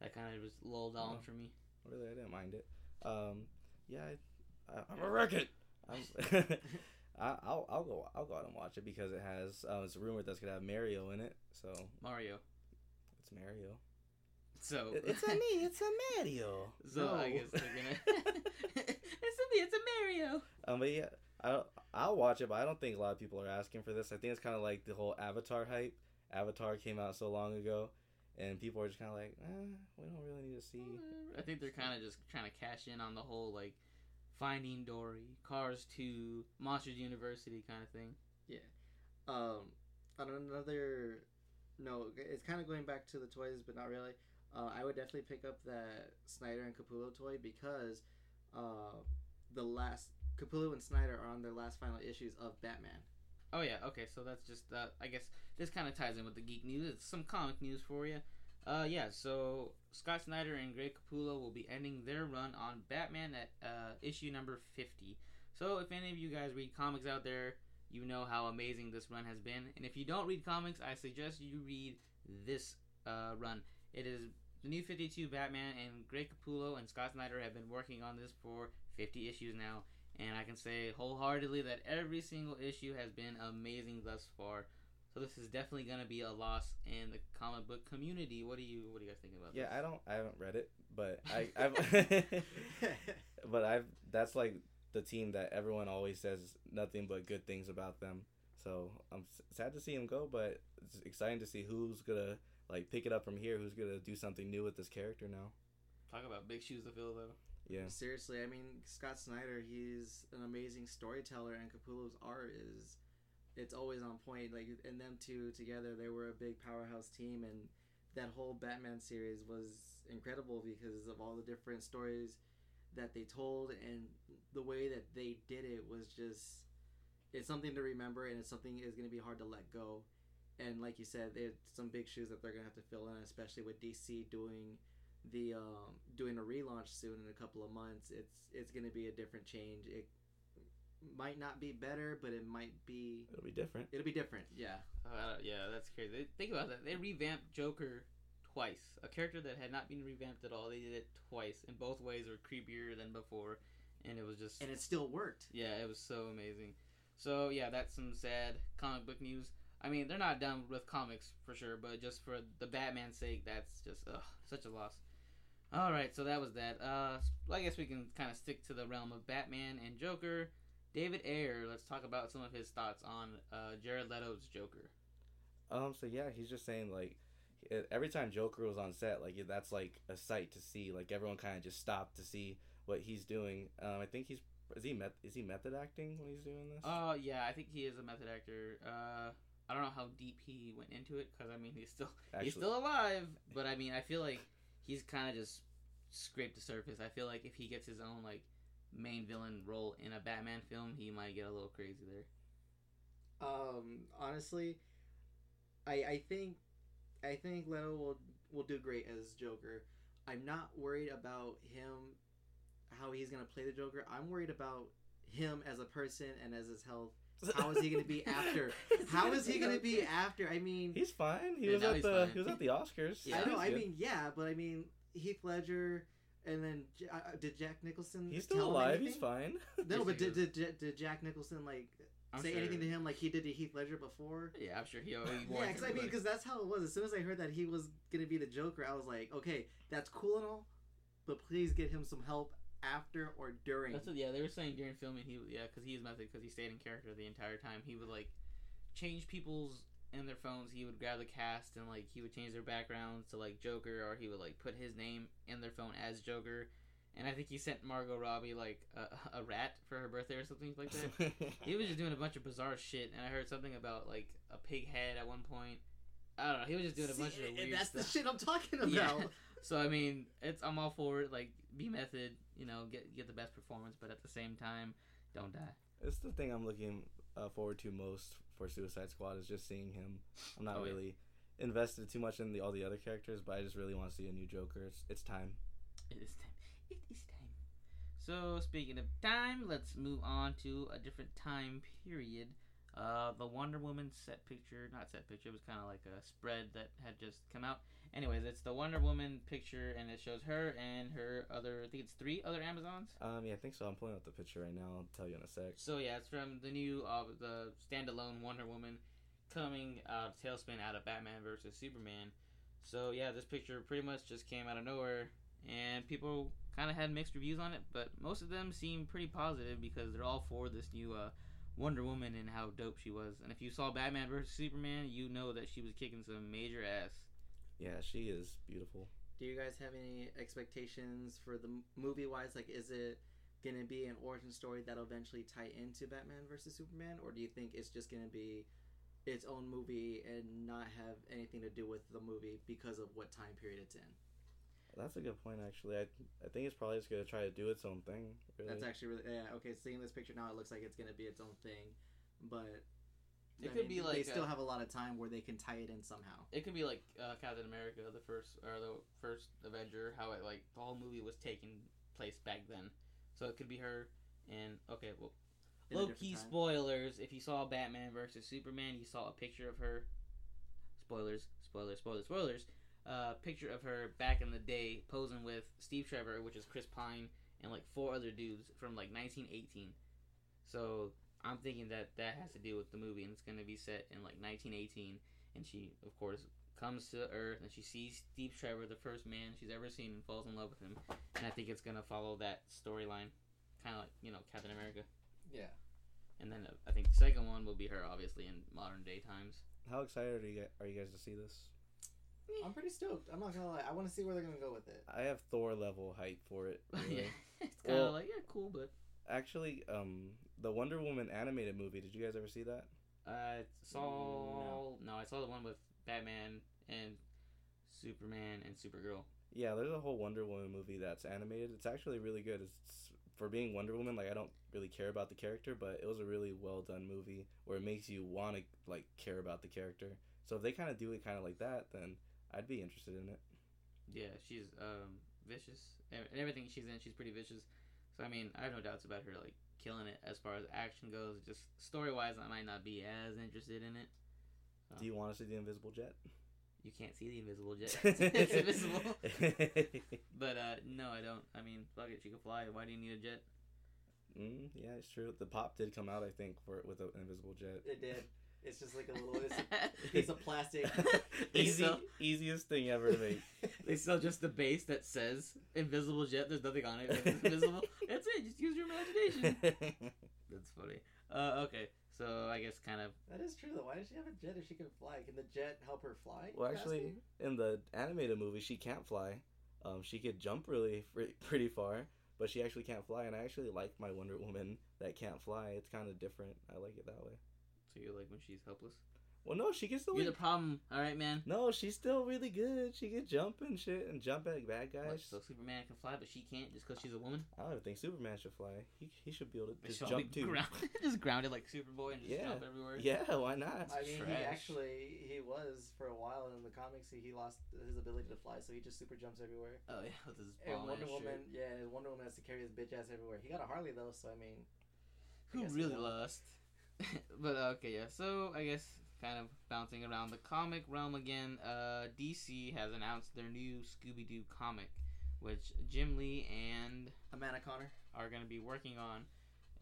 [SPEAKER 3] That kind of just lulled on
[SPEAKER 2] Oh.
[SPEAKER 3] for me.
[SPEAKER 2] Really, I didn't mind it. Um, yeah, I, I, I'm a wreck it. I'm, I, I'll I'll go I'll go out and watch it because it has uh, it's rumored that's gonna have Mario in it, so
[SPEAKER 3] Mario.
[SPEAKER 2] it's Mario.
[SPEAKER 3] So
[SPEAKER 2] it's a me, it's a Mario.
[SPEAKER 3] so I guess they're gonna. it's a me. It's a Mario.
[SPEAKER 2] Um, but yeah, I I'll watch it, but I don't think a lot of people are asking for this. I think it's kind of like the whole Avatar hype. Avatar came out so long ago, and people are just kind of like, eh, we don't really need to see.
[SPEAKER 3] I think they're kind of just trying to cash in on the whole like Finding Dory, Cars Two, Monsters University kind of thing. Yeah.
[SPEAKER 1] Um, on another no, it's kind of going back to the toys, but not really. Uh, I would definitely pick up that Snyder and Capullo toy because uh, the last Capullo and Snyder are on their last final issues of Batman.
[SPEAKER 3] Oh yeah, okay, so that's just uh, I guess this kind of ties in with the geek news. It's some comic news for you. Uh, yeah, so Scott Snyder and Greg Capullo will be ending their run on Batman at uh, issue number fifty. So if any of you guys read comics out there, you know how amazing this run has been. And if you don't read comics, I suggest you read this uh, run. It is the new 52 Batman, and Greg Capullo and Scott Snyder have been working on this for 50 issues now. and I can say wholeheartedly that every single issue has been amazing thus far. So this is definitely gonna be a loss in the comic book community. What do you What do you guys think about
[SPEAKER 2] Yeah,
[SPEAKER 3] this?
[SPEAKER 2] I don't. I haven't read it, but I. I've, but I've. That's like the team that everyone always says nothing but good things about them. So I'm s- sad to see him go, but it's exciting to see who's gonna like pick it up from here. Who's gonna do something new with this character now?
[SPEAKER 3] Talk about big shoes to fill, though.
[SPEAKER 2] Yeah.
[SPEAKER 1] Seriously, I mean Scott Snyder, he's an amazing storyteller, and Capullo's art is it's always on point. Like and them two together, they were a big powerhouse team, and that whole Batman series was incredible because of all the different stories that they told and the way that they did it was just it's something to remember and it's something is going to be hard to let go and like you said there's some big shoes that they're going to have to fill in especially with dc doing the um, doing a relaunch soon in a couple of months it's it's going to be a different change it might not be better but it might be
[SPEAKER 2] It'll be different.
[SPEAKER 1] it'll be different yeah
[SPEAKER 3] Uh, yeah, that's crazy. Think about that. They revamped Joker twice. A character that had not been revamped at all. They did it twice, and both ways were creepier than before, and it was just
[SPEAKER 1] and it still worked
[SPEAKER 3] yeah, it was so amazing. So yeah, that's some sad comic book news. I mean, they're not done with comics for sure, but just for the Batman sake, that's just ugh, such a loss. All right, so that was that. Uh, I guess we can kind of stick to the realm of Batman and Joker. David Ayer, let's talk about some of his thoughts on uh, Jared Leto's Joker.
[SPEAKER 2] Um. So yeah, he's just saying like, every time Joker was on set, like that's like a sight to see. Like everyone kind of just stopped to see what he's doing. Um. I think he's is he met is he method acting when he's doing this?
[SPEAKER 3] Oh yeah, I think he is a method actor. Uh, I don't know how deep he went into it because I mean he's still he's still alive, but I mean I feel like he's kind of just scraped the surface. I feel like if he gets his own like main villain role in a Batman film, he might get a little crazy there.
[SPEAKER 1] Um, honestly, I I think I think Leto will will do great as Joker. I'm not worried about him how he's gonna play the Joker. I'm worried about him as a person and as his health. How is he gonna be after? How is he gonna be after? I mean,
[SPEAKER 2] He's fine. He was at the
[SPEAKER 3] fine.
[SPEAKER 2] he was at the Oscars.
[SPEAKER 3] Yeah,
[SPEAKER 1] I know. I mean, yeah, but I mean Heath Ledger. And then, uh, did Jack Nicholson?
[SPEAKER 2] he's
[SPEAKER 1] tell
[SPEAKER 2] still
[SPEAKER 1] him
[SPEAKER 2] alive. He's fine.
[SPEAKER 1] No, but did, did, did, did Jack Nicholson like
[SPEAKER 3] I'm
[SPEAKER 1] say
[SPEAKER 3] sure-
[SPEAKER 1] anything to him like he did to Heath Ledger before?
[SPEAKER 3] Yeah, I'm sure he. he
[SPEAKER 1] Yeah, because I mean, because that's how it was. As soon as I heard that he was gonna be the Joker, I was like, okay, that's cool and all, but please get him some help after or during.
[SPEAKER 3] That's what, yeah, they were saying during filming. He yeah, because he is method because he stayed in character the entire time. He would like change people's in their phones. He would grab the cast and like he would change their backgrounds to like Joker, or he would like put his name in their phone as Joker. And I think he sent Margot Robbie like a, a rat for her birthday or something like that. he was just doing a bunch of bizarre shit, and I heard something about like a pig head at one point. I don't know. He was just doing a bunch
[SPEAKER 1] See,
[SPEAKER 3] of
[SPEAKER 1] and
[SPEAKER 3] weird
[SPEAKER 1] that's
[SPEAKER 3] stuff.
[SPEAKER 1] the shit I'm talking about.
[SPEAKER 3] Yeah. So I mean, it's I'm all for it. Like, be method. You know, get get the best performance, but at the same time, don't die.
[SPEAKER 2] it's the thing I'm looking uh, forward to most for Suicide Squad is just seeing him. I'm not
[SPEAKER 3] Oh, yeah.
[SPEAKER 2] really invested too much in the all the other characters, but I just really want to see a new Joker. It's it's time.
[SPEAKER 3] It is time. It is time. So speaking of time, let's move on to a different time period. Uh, the Wonder Woman set picture, not set picture, it was kind of like a spread that had just come out. Anyways, it's the Wonder Woman picture, and it shows her and her other, I think it's three other Amazons.
[SPEAKER 2] Um, yeah, I think so. I'm pulling up the picture right now. I'll tell you in a sec.
[SPEAKER 3] So yeah, it's from the new uh, the standalone Wonder Woman coming out of tailspin out of Batman versus Superman. So yeah, this picture pretty much just came out of nowhere, and people kind of had mixed reviews on it, but most of them seem pretty positive because they're all for this new uh, Wonder Woman and how dope she was. And if you saw Batman versus Superman, you know that she was kicking some major ass.
[SPEAKER 2] Yeah, she is beautiful.
[SPEAKER 1] Do you guys have any expectations for the movie wise? Like, is it gonna be an origin story that'll eventually tie into Batman versus Superman, or do you think it's just gonna be its own movie and not have anything to do with the movie because of what time period it's in?
[SPEAKER 2] That's a good point, actually. I I think it's probably just gonna try to do its own thing. Really.
[SPEAKER 1] That's actually really yeah. Okay, seeing this picture now, it looks like it's gonna be its own thing, but
[SPEAKER 3] It
[SPEAKER 1] I
[SPEAKER 3] could
[SPEAKER 1] mean,
[SPEAKER 3] be like
[SPEAKER 1] they still have a lot of time where they can tie it in somehow.
[SPEAKER 3] It could be like uh, Captain America, the first or the first Avenger, how it like the whole movie was taking place back then. So it could be her. And okay, well,
[SPEAKER 1] in
[SPEAKER 3] low key
[SPEAKER 1] time.
[SPEAKER 3] spoilers. If you saw Batman versus Superman, you saw a picture of her. Spoilers, spoilers, spoilers, spoilers. Uh, picture of her back in the day posing with Steve Trevor, which is Chris Pine, and like four other dudes from like 1918. So I'm thinking that that has to do with the movie, and it's going to be set in like 1918. And she, of course, comes to Earth and she sees Steve Trevor, the first man she's ever seen, and falls in love with him. And I think it's going to follow that storyline, kind of like you know Captain America.
[SPEAKER 1] Yeah.
[SPEAKER 3] And then uh, I think the second one will be her, obviously, in modern day times.
[SPEAKER 2] How excited are you guys, are you guys to see this?
[SPEAKER 1] I'm pretty stoked. I'm not gonna lie. I want to see where they're gonna go with it.
[SPEAKER 2] I have Thor level hype for it.
[SPEAKER 3] yeah, it's kind of
[SPEAKER 2] Well-
[SPEAKER 3] like yeah, cool, but
[SPEAKER 2] Actually, um, the Wonder Woman animated movie. Did you guys ever see that?
[SPEAKER 3] I saw no. I saw the one with Batman and Superman and Supergirl.
[SPEAKER 2] Yeah, there's a whole Wonder Woman movie that's animated. It's actually really good. It's for being Wonder Woman. Like I don't really care about the character, but it was a really well done movie where it makes you want to like care about the character. So if they kind of do it kind of like that, then I'd be interested in it.
[SPEAKER 3] Yeah, she's um vicious and and everything she's in. She's pretty vicious. So I mean, I have no doubts about her like killing it as far as action goes. Just story wise, I might not be as interested in it.
[SPEAKER 2] Do you want to see the Invisible Jet?
[SPEAKER 3] You can't see the invisible jet. it's invisible. But uh, no, I don't. I mean, fuck it, she can fly. Why do you need a jet?
[SPEAKER 2] mm, yeah, it's true. The pop did come out, I think, for with an Invisible Jet.
[SPEAKER 1] It did. It's just like a little it's a piece of plastic.
[SPEAKER 2] Easy,
[SPEAKER 3] So-
[SPEAKER 2] easiest thing ever to make.
[SPEAKER 3] they sell just the base that says invisible jet. There's nothing on it. It's invisible. That's it. Just use your imagination. That's funny. Uh, okay, so I guess kind of
[SPEAKER 1] That is true though. Why does she have a jet if she can fly? Can the jet help her fly?
[SPEAKER 2] Well, actually,
[SPEAKER 1] asking?
[SPEAKER 2] in the animated movie, she can't fly. Um, she could jump really fr- pretty far, but she actually can't fly. And I actually like my Wonder Woman that can't fly. It's kind of different. I like it that way.
[SPEAKER 3] So you're like when she's helpless.
[SPEAKER 2] Well, no, she can still.
[SPEAKER 3] You're the problem. All right, man.
[SPEAKER 2] no, she's still really good. She can jump and shit and jump at bad
[SPEAKER 3] What,
[SPEAKER 2] guys.
[SPEAKER 3] so Superman can fly, but she can't just because she's a woman.
[SPEAKER 2] I don't even think Superman should fly. He, he should be able to just
[SPEAKER 3] She'll
[SPEAKER 2] jump
[SPEAKER 3] be
[SPEAKER 2] too.
[SPEAKER 3] ground- just grounded like Superboy and just
[SPEAKER 2] Yeah.
[SPEAKER 3] jump everywhere.
[SPEAKER 2] Yeah, why not?
[SPEAKER 1] I mean, he actually he was for a while in the comics. He, he lost his ability to fly, so he just super jumps everywhere.
[SPEAKER 3] Oh yeah, with his
[SPEAKER 1] And Wonder
[SPEAKER 3] ass
[SPEAKER 1] Woman,
[SPEAKER 3] shirt.
[SPEAKER 1] yeah, Wonder Woman has to carry his bitch ass everywhere. He got a Harley though, so I mean, I
[SPEAKER 3] Who
[SPEAKER 1] guess
[SPEAKER 3] really
[SPEAKER 1] he won.
[SPEAKER 3] lost? but uh, okay, yeah. So I guess kind of bouncing around the comic realm again. Uh, DC has announced their new Scooby Doo comic, which Jim Lee and
[SPEAKER 1] Amanda Conner.
[SPEAKER 3] are going to be working on,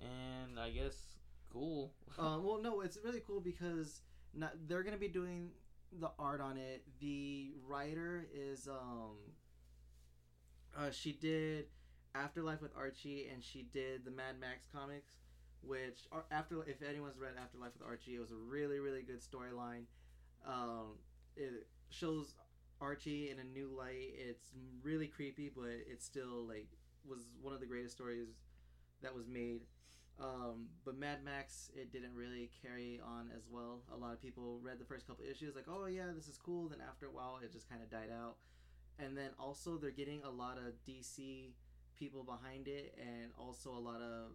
[SPEAKER 3] and I guess cool.
[SPEAKER 1] Uh, well, no, it's really cool because not, they're gonna be doing the art on it. The writer is um, uh, she did Afterlife with Archie, and she did the Mad Max comics. Which after if anyone's read Afterlife with Archie, it was a really really good storyline. Um, it shows Archie in a new light. It's really creepy, but it still like was one of the greatest stories that was made. Um, but Mad Max, it didn't really carry on as well. A lot of people read the first couple issues, like, oh yeah, this is cool. Then after a while, it just kind of died out. And then also, they're getting a lot of DC people behind it, and also a lot of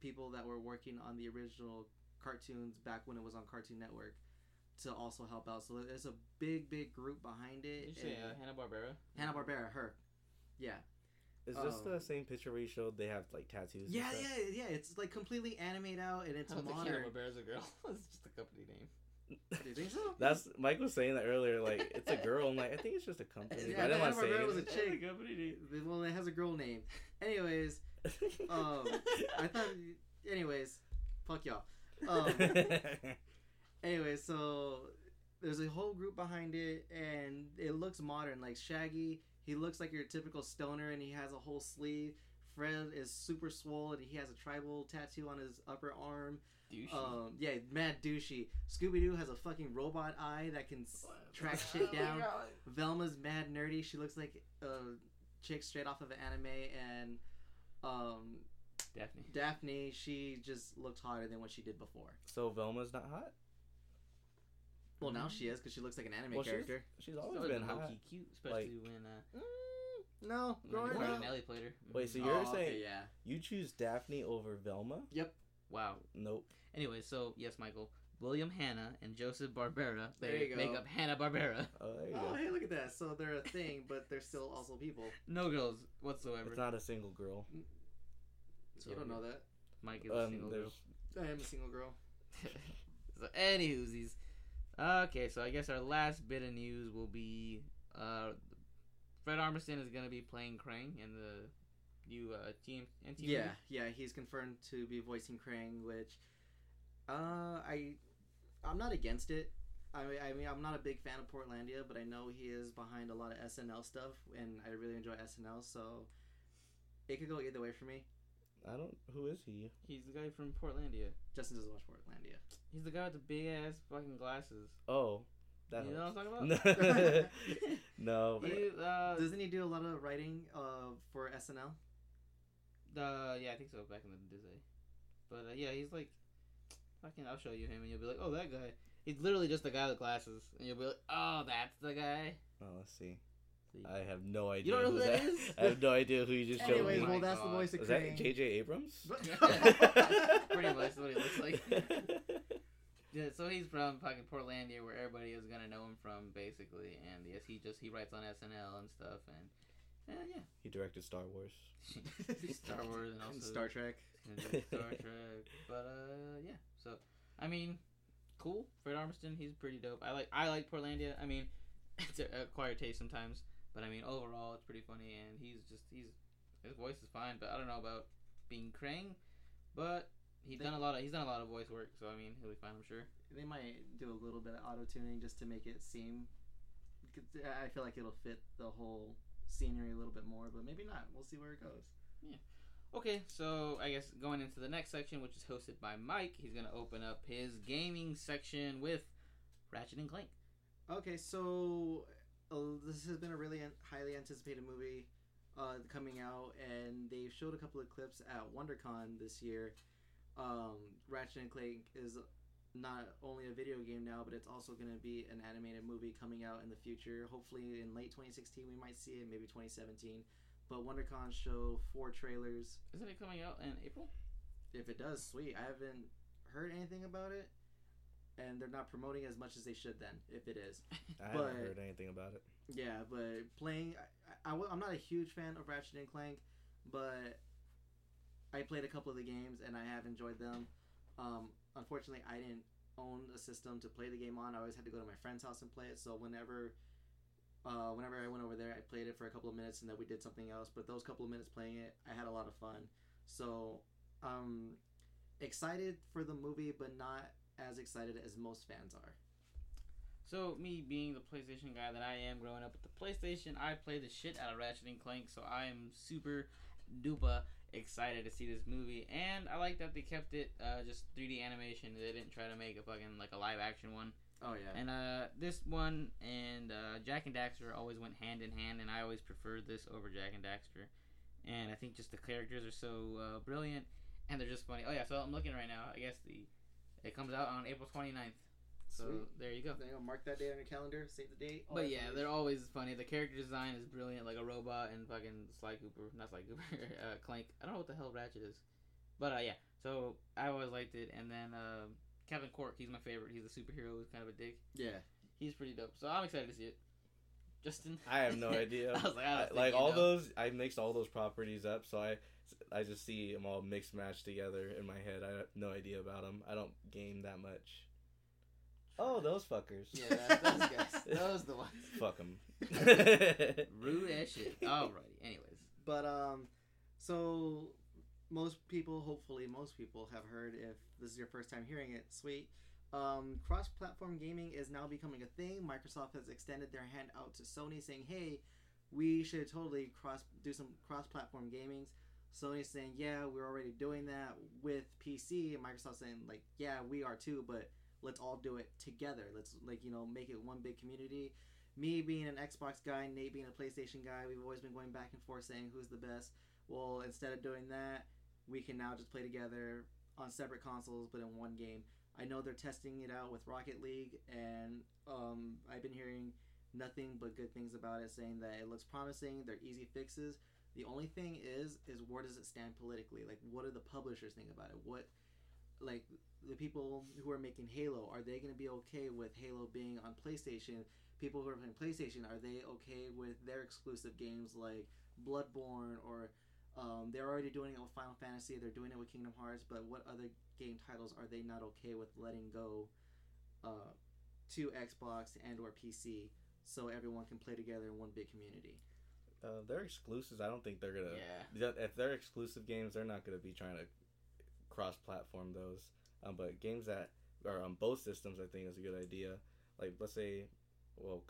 [SPEAKER 1] people that were working on the original cartoons back when it was on Cartoon Network to also help out. So there's a big, big group behind it.
[SPEAKER 3] Did you say uh, Hanna Barbera?
[SPEAKER 1] Hanna Barbera, her. Yeah.
[SPEAKER 2] Is this
[SPEAKER 1] um,
[SPEAKER 2] the same picture where you showed they have like tattoos? and
[SPEAKER 1] Yeah,
[SPEAKER 2] stuff?
[SPEAKER 1] yeah, yeah. It's like completely animated out and it's
[SPEAKER 3] I don't think
[SPEAKER 1] modern.
[SPEAKER 3] Hanna Barbera's a girl. it's just a company name.
[SPEAKER 1] Do you think so?
[SPEAKER 2] That's Mike was saying that earlier. Like it's a girl. I'm like, I think it's just a company.
[SPEAKER 1] Yeah,
[SPEAKER 2] but I didn't want to say
[SPEAKER 1] Hanna-Barbera was a
[SPEAKER 2] anything.
[SPEAKER 1] chick.
[SPEAKER 3] company name.
[SPEAKER 1] Well, it has a girl name. Anyways, um, I thought. Anyways, fuck y'all. Um, anyway, so there's a whole group behind it, and it looks modern. Like Shaggy, he looks like your typical stoner, and he has a whole sleeve. Fred is super swole, and he has a tribal tattoo on his upper arm.
[SPEAKER 3] Douchey.
[SPEAKER 1] Um, yeah, mad douchey. Scooby Doo has a fucking robot eye that can s- track shit down. Velma's mad nerdy. She looks like a chick straight off of an anime, and um,
[SPEAKER 3] Daphne.
[SPEAKER 1] Daphne, she just looked hotter than what she did before.
[SPEAKER 2] so Velma's not hot.
[SPEAKER 1] Well, now she is because she looks like an anime
[SPEAKER 2] Well, she's-
[SPEAKER 1] character.
[SPEAKER 2] She's
[SPEAKER 3] She's
[SPEAKER 2] always been hot.
[SPEAKER 3] low-key cute, especially when uh,
[SPEAKER 1] No,
[SPEAKER 3] when
[SPEAKER 1] growing
[SPEAKER 3] Martin
[SPEAKER 1] up.
[SPEAKER 3] Nelly played her.
[SPEAKER 2] Wait, so
[SPEAKER 3] Mhm.
[SPEAKER 2] you're
[SPEAKER 1] Oh, okay,
[SPEAKER 2] saying
[SPEAKER 1] yeah.
[SPEAKER 2] you choose Daphne over Velma? Yep.
[SPEAKER 3] Wow.
[SPEAKER 2] Nope.
[SPEAKER 3] Anyway, so yes, Michael. William Hanna and Joseph Barbera.
[SPEAKER 1] There
[SPEAKER 3] They
[SPEAKER 1] you
[SPEAKER 3] make up Hanna Barbera.
[SPEAKER 2] Oh, there you
[SPEAKER 1] Oh,
[SPEAKER 2] go.
[SPEAKER 1] hey, look at that. So they're a thing, but they're still also people.
[SPEAKER 3] No girls whatsoever.
[SPEAKER 2] It's not a single girl.
[SPEAKER 3] So
[SPEAKER 1] you don't know that.
[SPEAKER 3] Mike is a
[SPEAKER 2] Um,
[SPEAKER 3] single girl.
[SPEAKER 1] I am a single girl.
[SPEAKER 3] so any whoosies. Okay, so I guess our last bit of news will be uh, Fred Armisen is going to be playing Krang in the new uh, team NT
[SPEAKER 1] Yeah,
[SPEAKER 3] movie?
[SPEAKER 1] yeah, he's confirmed to be voicing Krang, which uh, I I'm not against it. I mean, I mean, I'm not a big fan of Portlandia, but I know he is behind a lot of SNL stuff, and I really enjoy SNL, so it could go either way for me.
[SPEAKER 2] I don't. Who is he?
[SPEAKER 3] He's the guy from Portlandia.
[SPEAKER 1] Justin doesn't watch Portlandia.
[SPEAKER 3] He's the guy with the big ass fucking glasses.
[SPEAKER 2] Oh, that.
[SPEAKER 3] you know what I'm talking about?
[SPEAKER 2] no. no.
[SPEAKER 3] He, uh,
[SPEAKER 1] Doesn't he do a lot of writing uh, for SNL?
[SPEAKER 3] the yeah, I think so. Back in the day, but uh, yeah, he's like, fucking. I'll show you him, and you'll be like, oh, that guy. He's literally just the guy with glasses, and you'll be like, oh, that's the guy.
[SPEAKER 2] Oh, let's see.
[SPEAKER 3] See.
[SPEAKER 2] I have no idea.
[SPEAKER 3] You don't know who that is?
[SPEAKER 2] I have no idea who you just showed
[SPEAKER 1] Anyways,
[SPEAKER 2] me.
[SPEAKER 3] my
[SPEAKER 1] well, that's the
[SPEAKER 3] oh
[SPEAKER 1] voice of
[SPEAKER 2] Is that
[SPEAKER 1] Krang.
[SPEAKER 2] J.J. Abrams?
[SPEAKER 3] Pretty much what he looks like. Yeah, so he's from fucking Portlandia, where everybody is gonna know him from, basically. And yes, he just he writes on SNL and stuff, and uh, yeah,
[SPEAKER 2] he directed Star Wars.
[SPEAKER 3] Star Wars and also
[SPEAKER 1] Star Trek.
[SPEAKER 3] and Star Trek. But uh, yeah. So I mean, cool. Fred Armisen, he's pretty dope. I like I like Portlandia. I mean, it's a acquired taste sometimes, but I mean overall it's pretty funny, and he's just he's his voice is fine. But I don't know about being Krang, but he's done a lot of he's done a lot of voice work, so I mean he'll be fine, I'm sure.
[SPEAKER 1] They might do a little bit of auto tuning just to make it seem. I feel like it'll fit the whole scenery a little bit more, but maybe not. We'll see where it goes. Yeah.
[SPEAKER 3] Okay, so I guess going into the next section, which is hosted by Mike, he's gonna open up his gaming section with Ratchet and Clank.
[SPEAKER 1] Okay, so uh, this has been a really an- highly anticipated movie uh, coming out, and they showed a couple of clips at WonderCon this year. Um, Ratchet and Clank is not only a video game now, but it's also going to be an animated movie coming out in the future. Hopefully, in late 2016, we might see it, maybe 2017. But WonderCon show four trailers.
[SPEAKER 3] Isn't it coming out in April?
[SPEAKER 1] If it does, sweet. I haven't heard anything about it, and they're not promoting as much as they should. Then, if it is.
[SPEAKER 2] I
[SPEAKER 1] But-
[SPEAKER 2] haven't heard anything about it.
[SPEAKER 1] Yeah, but playing, I, I, am not a huge fan of Ratchet and Clank, but I played a couple of the games and I have enjoyed them. Um, unfortunately, I didn't own a system to play the game on. I always had to go to my friend's house and play it. So whenever, uh, whenever I went over there, I played it for a couple of minutes and then we did something else. But those couple of minutes playing it, I had a lot of fun. So, um, excited for the movie, but not as excited as most fans are.
[SPEAKER 3] So me being the PlayStation guy that I am, growing up with the PlayStation, I played the shit out of Ratchet and Clank. So I am super duper excited to see this movie, and I like that they kept it uh, just 3D animation. They didn't try to make a fucking like a live action one.
[SPEAKER 1] Oh yeah.
[SPEAKER 3] And uh, this one and uh, Jak and Daxter always went hand in hand, and I always preferred this over Jak and Daxter. And I think just the characters are so uh, brilliant, and they're just funny. Oh yeah, so I'm looking right now. I guess the it comes out on April 29th. So
[SPEAKER 1] Sweet.
[SPEAKER 3] there you go.
[SPEAKER 1] Then you'll mark that date on your calendar, save the date.
[SPEAKER 3] But yeah, they're always funny. The character design is brilliant, like a robot and fucking Sly Cooper, not Sly Cooper, uh, Clank. I don't know what the hell Ratchet is, but uh, yeah. So I always liked it, and then uh, Captain Qwark, he's my favorite. He's a superhero who's kind of a dick.
[SPEAKER 1] yeah.
[SPEAKER 3] He's pretty dope. So I'm excited to see it. Justin,
[SPEAKER 2] I have no idea.
[SPEAKER 3] I was like, I
[SPEAKER 2] I-
[SPEAKER 3] don't
[SPEAKER 2] like all
[SPEAKER 3] know.
[SPEAKER 2] those, I mixed all those properties up, so I, I just see them all mixed matched together in my head. I have no idea about them. I don't game that much. Oh, those fuckers.
[SPEAKER 3] Yeah, those guys. Those the ones.
[SPEAKER 2] Fuck them.
[SPEAKER 3] Rude as shit. Alrighty. Anyways.
[SPEAKER 1] But um, so most people, hopefully, most people have heard. If this is your first time hearing it, sweet. Um, cross-platform gaming is now becoming a thing. Microsoft has extended their hand out to Sony, saying, "Hey, we should totally cross do some cross-platform gamings." Sony's saying, "Yeah, we're already doing that with PC." And Microsoft saying, "Like, yeah, we are too, but let's all do it together. Let's like you know make it one big community." Me being an Xbox guy, Nate being a PlayStation guy, we've always been going back and forth saying who's the best. Well, instead of doing that, we can now just play together on separate consoles, but in one game. I know they're testing it out with Rocket League, and um, I've been hearing nothing but good things about it, saying that it looks promising. They're easy fixes. The only thing is, is where does it stand politically? Like, what do the publishers think about it? What, like, the people who are making Halo, are they going to be okay with Halo being on PlayStation? People who are playing PlayStation, are they okay with their exclusive games like Bloodborne or um, they're already doing it with Final Fantasy. They're doing it with Kingdom Hearts. But what other game titles are they not okay with letting go uh, to Xbox and or PC so everyone can play together in one big community?
[SPEAKER 2] Uh, they're exclusives. I don't think they're gonna.
[SPEAKER 3] Yeah.
[SPEAKER 2] If they're exclusive games, they're not gonna be trying to cross-platform those. Um, but games that are on both systems, I think, is a good idea. Like let's say, well,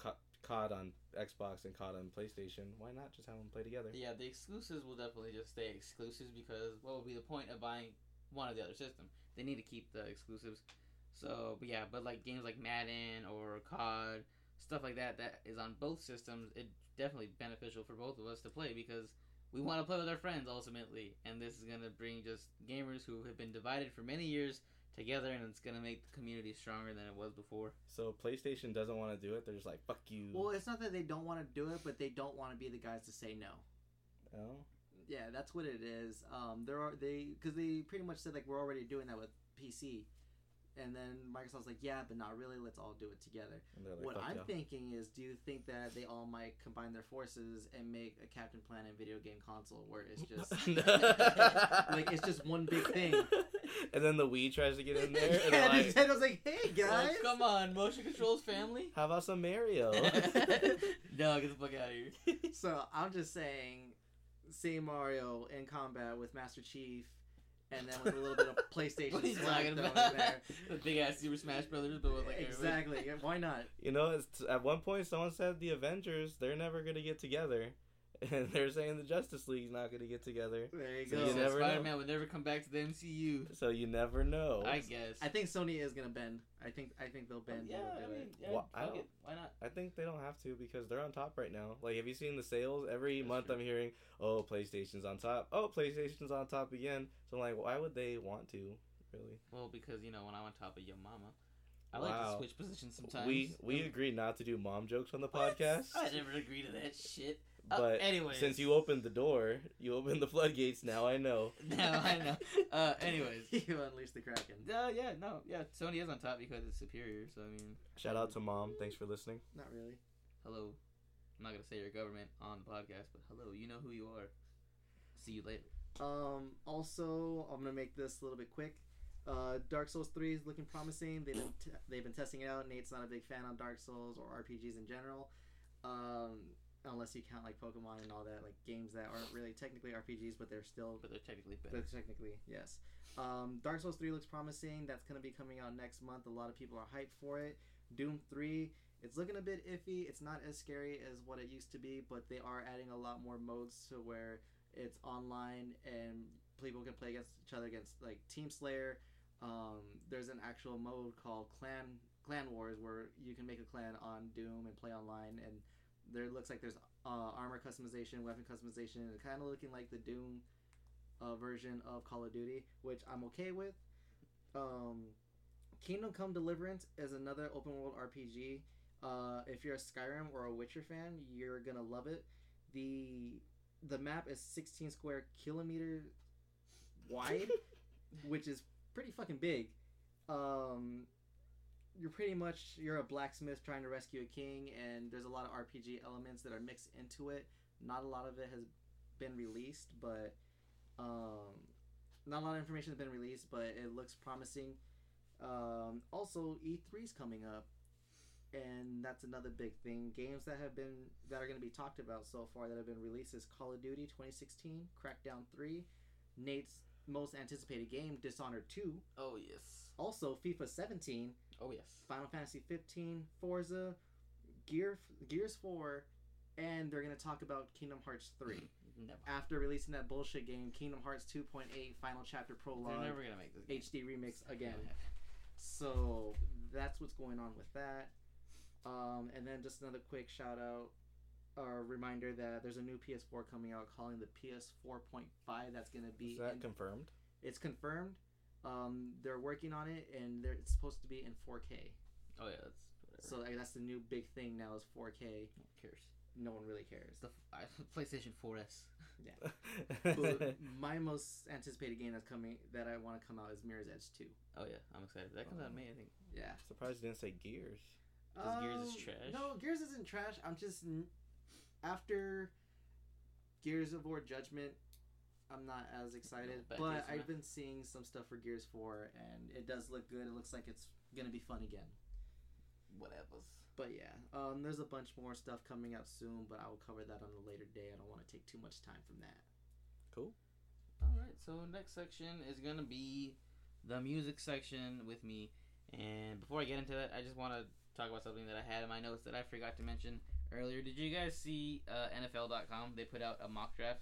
[SPEAKER 2] COD on Xbox and COD on PlayStation. Why not just have them play together?
[SPEAKER 3] Yeah, the exclusives will definitely just stay exclusives because what would be the point of buying one of the other system? They need to keep the exclusives. So, but yeah, but like games like Madden or COD, stuff like that, that is on both systems. It definitely beneficial for both of us to play because we want to play with our friends ultimately, and this is gonna bring just gamers who have been divided for many years together, and it's gonna make the community stronger than it was before.
[SPEAKER 2] So PlayStation doesn't want to do it. They're just like, "Fuck you."
[SPEAKER 1] Well, it's not that they don't want to do it, but they don't want to be the guys to say no.
[SPEAKER 2] oh.
[SPEAKER 1] Yeah, that's what it is. Um, there are they because they pretty much said like we're already doing that with PC, and then Microsoft's like, yeah, but not really. Let's all do it together.
[SPEAKER 2] Like,
[SPEAKER 1] what I'm
[SPEAKER 2] y'all."
[SPEAKER 1] thinking is, do you think that they all might combine their forces and make a Captain Planet video game console where it's just like it's just one big thing?
[SPEAKER 2] and then the Wii tries to get in there, and
[SPEAKER 1] yeah,
[SPEAKER 2] they're like,
[SPEAKER 1] Nintendo's was like, hey guys,
[SPEAKER 3] Like, come on, motion controls family.
[SPEAKER 2] "How about some Mario?"
[SPEAKER 3] no, get the fuck out of here.
[SPEAKER 1] So I'm just saying, seeing Mario in combat with Master Chief, and then with a little bit of PlayStation
[SPEAKER 3] What are you talking
[SPEAKER 1] thrown
[SPEAKER 3] about?
[SPEAKER 1] in there.
[SPEAKER 3] the big ass Super Smash Brothers, but with like
[SPEAKER 1] exactly. Why not?
[SPEAKER 2] you know, it's, at one point someone said the Avengers they're never gonna get together, and they're saying the Justice League's not gonna get together.
[SPEAKER 1] There you
[SPEAKER 2] So
[SPEAKER 1] go.
[SPEAKER 2] you never
[SPEAKER 3] Spider Man would never come back to the MCU.
[SPEAKER 2] So you never know.
[SPEAKER 3] I guess.
[SPEAKER 1] I think Sony is gonna bend. I think I think they'll bend.
[SPEAKER 3] yeah, I
[SPEAKER 1] they'll do
[SPEAKER 3] mean,
[SPEAKER 1] it.
[SPEAKER 3] yeah,
[SPEAKER 2] Well, I don't-
[SPEAKER 3] it. Why not?
[SPEAKER 2] I think they don't have to because they're on top right now. Like, have you seen the sales? Every
[SPEAKER 3] That's
[SPEAKER 2] month
[SPEAKER 3] true.
[SPEAKER 2] I'm hearing, oh, PlayStation's on top. Oh, PlayStation's on top again. So I'm like, why would they want to? Really?
[SPEAKER 3] Well, because you know when I'm on top of your mama, I like to switch positions sometimes.
[SPEAKER 2] We we agreed not to do mom jokes on the podcast.
[SPEAKER 3] I never agree to that shit. Uh,
[SPEAKER 2] But
[SPEAKER 3] anyways,
[SPEAKER 2] since you opened the door, you opened the floodgates. Now I know.
[SPEAKER 3] now I know. Uh, anyways.
[SPEAKER 1] you unleashed the kraken.
[SPEAKER 3] Uh, yeah, no, yeah. Sony is on top because it's superior. So I mean,
[SPEAKER 2] Shout out to mom. Thanks for listening.
[SPEAKER 1] Not really.
[SPEAKER 3] hello. I'm not gonna say your government on the podcast, but hello, you know who you are. See you later.
[SPEAKER 1] Um. Also, I'm gonna make this a little bit quick. Uh, Dark Souls Three is looking promising. They've been t- they've been testing it out. Nate's not a big fan on Dark Souls or RPGs in general. Um. Unless you count like Pokemon and all that, like games that aren't really technically RPGs, but they're still
[SPEAKER 3] But they're technically better.
[SPEAKER 1] But technically, yes. Um, Dark Souls 3 looks promising. That's going to be coming out next month. A lot of people are hyped for it. Doom 3, it's looking a bit iffy. It's not as scary as what it used to be, but they are adding a lot more modes to where it's online and people can play against each other against like Team Slayer. Um, there's an actual mode called Clan Clan Wars where you can make a clan on Doom and play online and there looks like there's uh, armor customization, weapon customization, and kind of looking like the Doom uh, version of Call of Duty, which I'm okay with. Um, Kingdom Come Deliverance is another open world RPG. Uh, if you're a Skyrim or a Witcher fan, you're gonna love it. the The map is 16 square kilometers wide, which is pretty fucking big. Um, you're pretty much you're a blacksmith trying to rescue a king, and there's a lot of RPG elements that are mixed into it. Not a lot of it has been released, but um, not a lot of information has been released, but it looks promising. Um, also, E3's coming up, and that's another big thing. Games that have been that are going to be talked about so far that have been released is Call of Duty 2016, Crackdown 3, Nate's most anticipated game, Dishonored 2,
[SPEAKER 3] Oh yes.
[SPEAKER 1] also FIFA 17,
[SPEAKER 3] Oh yes.
[SPEAKER 1] Final Fantasy 15, Forza, Gear Gears 4, and they're going to talk about Kingdom Hearts 3
[SPEAKER 3] Never.
[SPEAKER 1] after releasing that bullshit game Kingdom Hearts 2.8 Final Chapter Prologue.
[SPEAKER 3] They're never gonna make this game.
[SPEAKER 1] HD remix again.
[SPEAKER 3] never gonna happen.
[SPEAKER 1] So that's what's going on with that. Um, and then just another quick shout out or reminder that there's a new PS4 coming out calling the PS4.5 that's going to be
[SPEAKER 2] Is that
[SPEAKER 1] in-
[SPEAKER 2] confirmed?
[SPEAKER 1] it's confirmed. Um, they're working on it and they're, it's supposed to be in 4K.
[SPEAKER 3] Oh yeah, that's whatever.
[SPEAKER 1] So like, that's the new big thing now is 4K.
[SPEAKER 3] Who cares?
[SPEAKER 1] No one really cares.
[SPEAKER 3] The f- I- PlayStation 4S.
[SPEAKER 1] But my most anticipated game that's coming that I want to come out is Mirror's Edge 2.
[SPEAKER 3] Oh yeah, I'm excited. That comes out in May, I think.
[SPEAKER 1] Yeah.
[SPEAKER 2] Surprised you didn't say Gears.
[SPEAKER 3] 'Cause Gears is
[SPEAKER 1] Um,
[SPEAKER 3] trash?
[SPEAKER 1] No, Gears isn't trash. I'm just n- after Gears of War Judgment. I'm not as excited,
[SPEAKER 3] bad
[SPEAKER 1] but
[SPEAKER 3] taste
[SPEAKER 1] I've been seeing some stuff for Gears 4, and it does look good. It looks like it's gonna be fun again.
[SPEAKER 3] Whatever.
[SPEAKER 1] But yeah, um, there's a bunch more stuff coming out soon, but I will cover that on a later day. I don't want to take too much time from that.
[SPEAKER 2] Cool.
[SPEAKER 3] All right, so next section is gonna be the music section with me. And before I get into that, I just want to talk about something that I had in my notes that I forgot to mention earlier. Did you guys see uh, NFL.com? They put out a mock draft.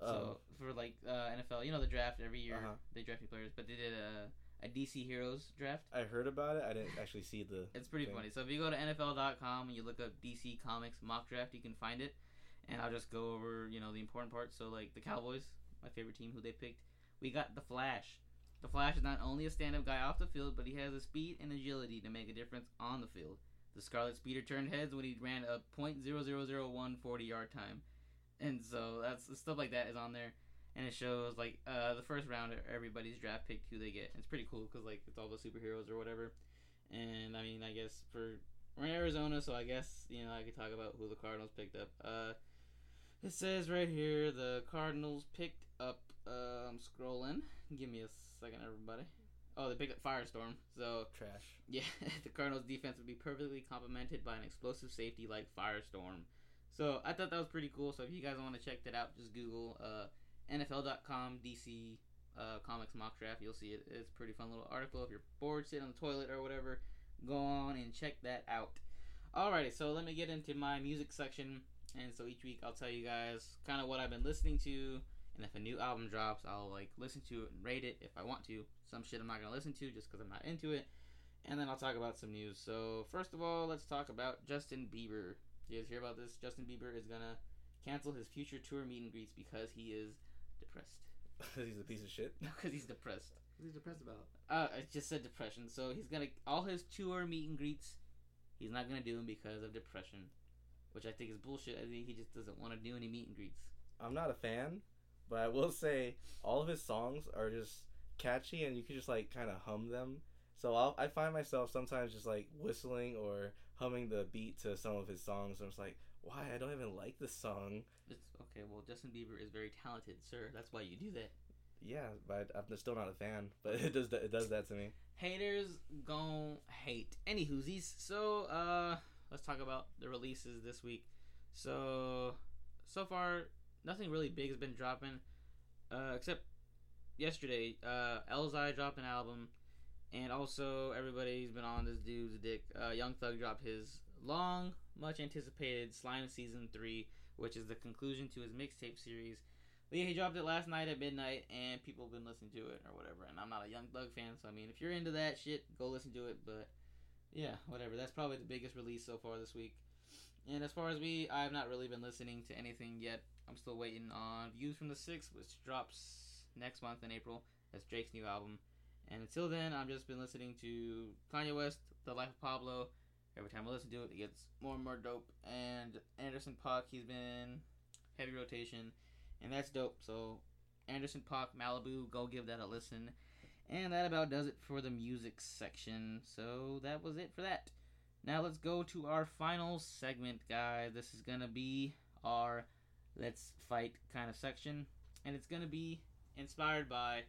[SPEAKER 2] Um,
[SPEAKER 3] So for like uh, NFL, you know the draft every year
[SPEAKER 2] Uh-huh.
[SPEAKER 3] they draft new players, but they did a, a DC Heroes draft.
[SPEAKER 2] I heard about it. I didn't actually see the.
[SPEAKER 3] It's pretty
[SPEAKER 2] thing.
[SPEAKER 3] funny. So if you go to NFL.com and you look up DC Comics mock draft, you can find it. And I'll just go over, you know, the important parts. So like the Cowboys, my favorite team, who they picked. We got the Flash. The Flash is not only a stand-up guy off the field, but he has the speed and agility to make a difference on the field. The Scarlet Speeder turned heads when he ran a .00001 40-yard time, and so that's stuff like that is on there, and it shows like uh, the first round everybody's draft pick who they get. It's pretty cool because like it's all the superheroes or whatever. And I mean, I guess for we're in Arizona, so I guess you know I could talk about who the Cardinals picked up. Uh, it says right here the Cardinals picked up. Uh, I'm scrolling. Give me a second, everybody. Oh, they picked up Firestorm. So
[SPEAKER 2] Trash.
[SPEAKER 3] yeah, the Cardinals' defense would be perfectly complemented by an explosive safety like Firestorm. So I thought that was pretty cool. So if you guys want to check that out, just Google uh, NFL.com DC uh, comics mock draft. You'll see it. It's a pretty fun little article. If you're bored sitting on the toilet or whatever, go on and check that out. Alrighty, so let me get into my music section. And so each week I'll tell you guys kind of what I've been listening to, and if a new album drops, I'll like listen to it and rate it if I want to. Some shit I'm not gonna listen to just because I'm not into it. And then I'll talk about some news. So first of all, let's talk about Justin Bieber. You guys hear about this? Justin Bieber is gonna cancel his future tour meet and greets because he is depressed.
[SPEAKER 2] Because he's a piece of shit.
[SPEAKER 3] Because he's depressed.
[SPEAKER 1] What are you depressed about?
[SPEAKER 3] Uh, I just said depression. So he's gonna all his tour meet and greets. He's not gonna do them because of depression, which I think is bullshit. I think he just doesn't want to do any meet and greets.
[SPEAKER 2] I'm not a fan, but I will say all of his songs are just catchy and you can just like kind of hum them. So I'll, I find myself sometimes just like whistling or humming the beat to some of his songs. I'm just like, why? I don't even like this song.
[SPEAKER 3] It's okay. Well, Justin Bieber is very talented, sir. That's why you do that.
[SPEAKER 2] Yeah, but I'm still not a fan. But it does it does that to me.
[SPEAKER 3] Haters gon' hate. Any whoosies. So, uh, let's talk about the releases this week. So, so far, nothing really big has been dropping, uh, except yesterday. Uh, Elzai dropped an album, and also everybody's been on this dude's dick. Uh, Young Thug dropped his long, much anticipated Slime Season 3, which is the conclusion to his mixtape series. But yeah, he dropped it last night at midnight, and people have been listening to it or whatever. And I'm not a Young Thug fan, so I mean, if you're into that shit, go listen to it. But yeah, whatever. That's probably the biggest release so far this week. And as far as me, I've not really been listening to anything yet. I'm still waiting on Views from the Six, which drops next month in April. That's Drake's new album. And until then, I've just been listening to Kanye West, The Life of Pablo. Every time I listen to it, it gets more and more dope. And Anderson Paak, he's been heavy rotation, and that's dope. So Anderson Paak, Malibu, go give that a listen. And that about does it for the music section. So that was it for that. Now let's go to our final segment, guys. This is gonna be our let's fight kind of section, and it's gonna be inspired by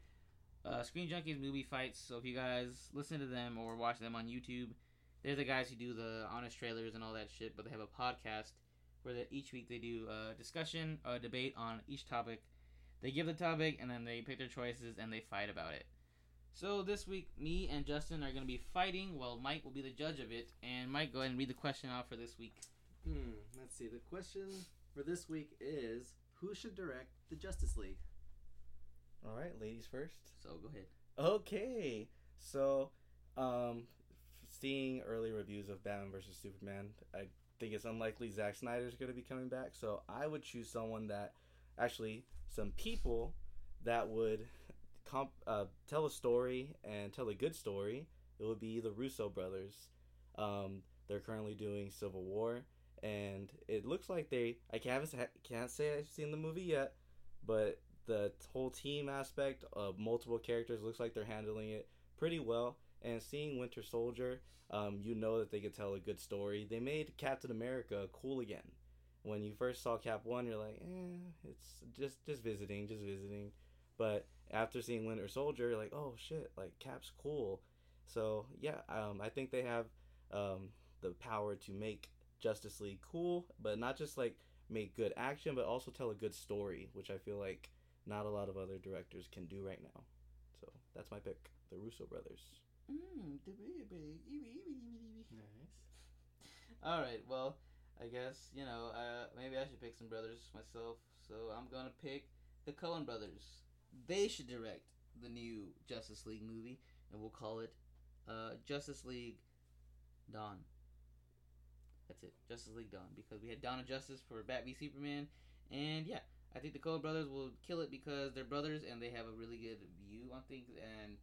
[SPEAKER 3] uh, Screen Junkies movie fights. So if you guys listen to them or watch them on YouTube, they're the guys who do the honest trailers and all that shit. But they have a podcast where each week they do a discussion, a debate on each topic. They give the topic and then they pick their choices and they fight about it. So this week, me and Justin are going to be fighting, while Mike will be the judge of it. And Mike, go ahead and read the question out for this week.
[SPEAKER 1] Hmm. Let's see. The question for this week is: Who should direct the Justice League?
[SPEAKER 2] All right, ladies first.
[SPEAKER 3] So go ahead.
[SPEAKER 2] Okay, so um, seeing early reviews of Batman versus Superman, I think it's unlikely Zack Snyder's going to be coming back. So I would choose someone that actually some people that would comp- uh, tell a story and tell a good story. It would be the Russo brothers. Um, they're currently doing Civil War, and it looks like they. I can't can't say I've seen the movie yet, but the whole team aspect of multiple characters looks like they're handling it pretty well. And seeing Winter Soldier, um, you know that they could tell a good story. They made Captain America cool again. When you first saw Cap One, you're like, eh, it's just just visiting, just visiting. But after seeing Winter Soldier, you're like, oh shit, like Cap's cool. So yeah, um, I think they have um, the power to make Justice League cool, but not just like make good action, but also tell a good story, which I feel like not a lot of other directors can do right now. So that's my pick, the Russo brothers.
[SPEAKER 3] Mm, the baby.
[SPEAKER 1] Nice.
[SPEAKER 3] All right. Well, I guess you know. Uh, maybe I should pick some brothers myself. So I'm gonna pick the Coen brothers. They should direct the new Justice League movie, and we'll call it uh, Justice League Dawn. That's it, Justice League Dawn, because we had Dawn of Justice for Bat v Superman, and yeah, I think the Coen brothers will kill it because they're brothers and they have a really good view on things and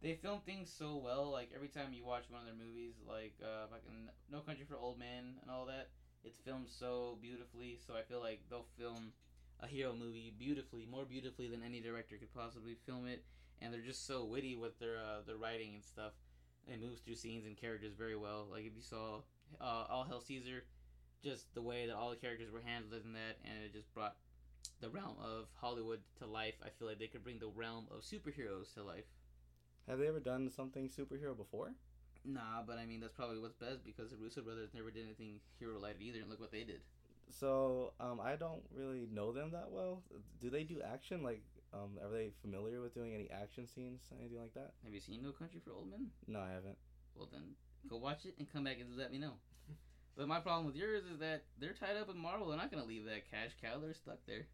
[SPEAKER 3] they film things so well. Like every time you watch one of their movies, like uh, fucking No Country for Old Men and all that, it's filmed so beautifully. So I feel like they'll film a hero movie beautifully, more beautifully than any director could possibly film it. And they're just so witty with their uh, their writing and stuff. It moves through scenes and characters very well. Like if you saw uh, All Hell Caesar, just the way that all the characters were handled in that, and it just brought the realm of Hollywood to life. I feel like they could bring the realm of superheroes to life.
[SPEAKER 2] Have they ever done something superhero before?
[SPEAKER 3] Nah, but I mean that's probably what's best because the Russo brothers never did anything hero related either, and look what they did.
[SPEAKER 2] So um, I don't really know them that well. Do they do action? Like, um, are they familiar with doing any action scenes, anything like that?
[SPEAKER 3] Have you seen No Country for Old Men?
[SPEAKER 2] No, I haven't.
[SPEAKER 3] Well then, go watch it and come back and let me know. but my problem with yours is that they're tied up with Marvel. They're not gonna leave that cash cow. They're stuck there.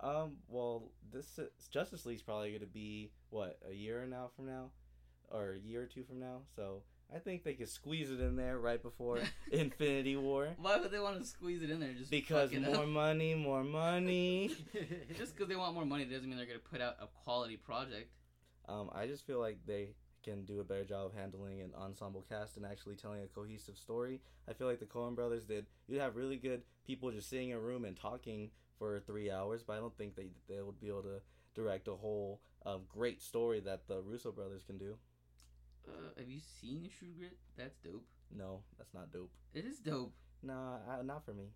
[SPEAKER 2] Um, well, this is, Justice League's probably going to be what a year now from now, or a year or two from now. So I think they could squeeze it in there right before Infinity War.
[SPEAKER 3] Why would they want to squeeze it in there? Just
[SPEAKER 2] Because more
[SPEAKER 3] up?
[SPEAKER 2] money, more money.
[SPEAKER 3] Just because they want more money doesn't mean they're gonna put out a quality project.
[SPEAKER 2] Um, I just feel like they can do a better job of handling an ensemble cast and actually telling a cohesive story. I feel like the Coen brothers did. You'd have really good people just sitting in a room and talking for three hours, but I don't think they they would be able to direct a whole uh, great story that the Russo brothers can do.
[SPEAKER 3] Uh, have you seen True Grit? That's dope.
[SPEAKER 2] No, that's not dope.
[SPEAKER 3] It is dope.
[SPEAKER 2] Nah, I, not for me.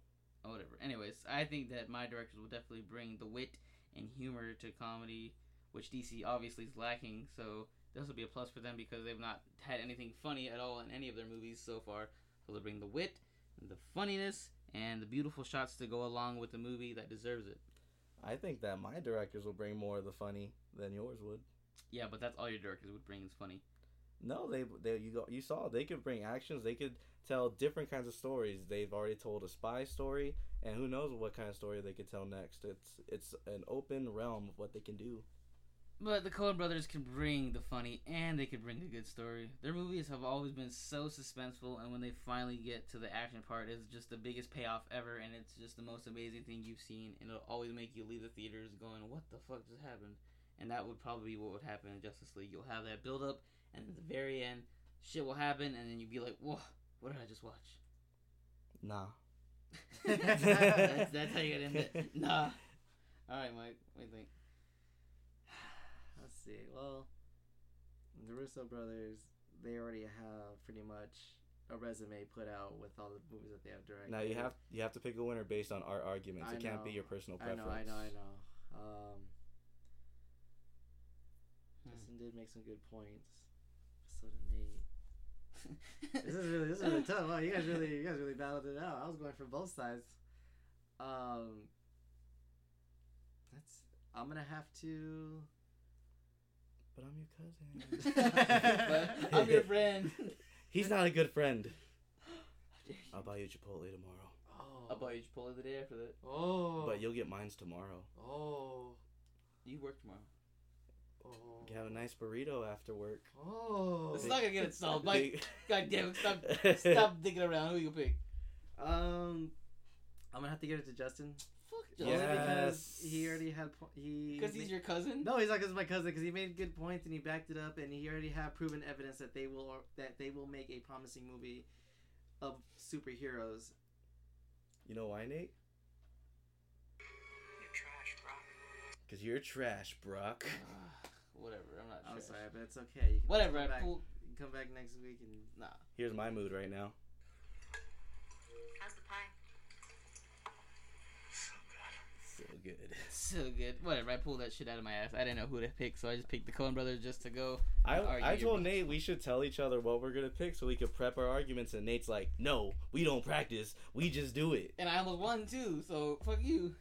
[SPEAKER 3] Oh, whatever. Anyways, I think that my directors will definitely bring the wit and humor to comedy, which DC obviously is lacking. So this will be a plus for them because they've not had anything funny at all in any of their movies so far. So they'll bring the wit, the funniness, and the beautiful shots to go along with the movie that deserves it.
[SPEAKER 2] I think that my directors will bring more of the funny than yours would.
[SPEAKER 3] Yeah, but that's all your directors would bring is funny.
[SPEAKER 2] No, they they you go you saw they could bring actions. They could tell different kinds of stories. They've already told a spy story, and who knows what kind of story they could tell next. It's it's an open realm of what they can do.
[SPEAKER 3] But the Coen brothers can bring the funny and they can bring a good story. Their movies have always been so suspenseful, and when they finally get to the action part, it's just the biggest payoff ever, and it's just the most amazing thing you've seen, and it'll always make you leave the theaters going, "What the fuck just happened?" And that would probably be what would happen in Justice League. You'll have that build up, and at the very end, shit will happen, and then you'll be like, "Whoa, what did I just watch?"
[SPEAKER 2] Nah.
[SPEAKER 3] that's, that's how you get in it. Nah. All right, Mike. What do you think?
[SPEAKER 1] Let's see. Well, the Russo brothers, they already have pretty much a resume put out with all the movies that they have directed.
[SPEAKER 2] Now you have you have to pick a winner based on our arguments.
[SPEAKER 1] I
[SPEAKER 2] it can't be your personal preference.
[SPEAKER 1] I
[SPEAKER 2] preference.
[SPEAKER 1] know, I know, I know. Um,
[SPEAKER 3] Hmm.
[SPEAKER 1] Justin did make some good points. So did Nate. This is really this is really tough. Wow, you guys really you guys really battled it out. I was going for both sides. Um, that's I'm gonna have to.
[SPEAKER 2] But I'm your cousin.
[SPEAKER 3] I'm your friend.
[SPEAKER 2] He's not a good friend.
[SPEAKER 3] How dare you.
[SPEAKER 2] I'll buy you Chipotle tomorrow.
[SPEAKER 1] Oh.
[SPEAKER 3] I'll buy you Chipotle the day after that.
[SPEAKER 1] Oh.
[SPEAKER 2] But you'll get mines tomorrow.
[SPEAKER 1] Oh.
[SPEAKER 3] You work tomorrow.
[SPEAKER 1] Oh.
[SPEAKER 2] You have a nice burrito after work.
[SPEAKER 1] Oh.
[SPEAKER 3] It's not gonna get it solved, Mike.
[SPEAKER 2] Big-
[SPEAKER 3] God damn it! Stop, stop digging around. Who you pick?
[SPEAKER 1] Um, I'm gonna have to give it to Justin.
[SPEAKER 3] Fuck
[SPEAKER 1] Only because
[SPEAKER 2] Yes.
[SPEAKER 1] he already had po- he.
[SPEAKER 3] Because he's your cousin.
[SPEAKER 1] No, he's not because my cousin. Because he made good points and he backed it up, and he already had proven evidence that they will that they will make a promising movie of superheroes.
[SPEAKER 2] You know why, Nate?
[SPEAKER 4] You're trash, bro.
[SPEAKER 2] Because you're trash, Brock.
[SPEAKER 3] Whatever. I'm not.
[SPEAKER 1] I'm
[SPEAKER 3] trash.
[SPEAKER 1] sorry, but it's okay. You can
[SPEAKER 3] Whatever.
[SPEAKER 1] Come back,
[SPEAKER 3] pull.
[SPEAKER 1] come back next week and
[SPEAKER 3] Nah.
[SPEAKER 2] Here's my mood right now.
[SPEAKER 4] How's the pie?
[SPEAKER 2] So good.
[SPEAKER 3] So good. Whatever. I pulled that shit out of my ass. I didn't know who to pick, so I just picked the Coen Brothers just to go.
[SPEAKER 2] I I told. Nate we should tell each other what we're gonna pick so we could prep our arguments, and Nate's like, "No, we don't practice. We just do it."
[SPEAKER 3] And I almost won too, so fuck you.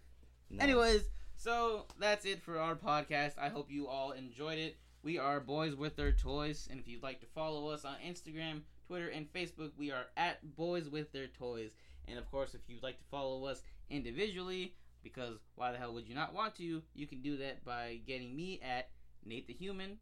[SPEAKER 2] No.
[SPEAKER 3] Anyways, so that's it for our podcast. I hope you all enjoyed it. We are Boys with Their Toys, and if you'd like to follow us on Instagram, Twitter, and Facebook, we are at Boys with Their Toys. And of course, if you'd like to follow us individually, because why the hell would you not want to? You can do that by getting me at Nate the Human.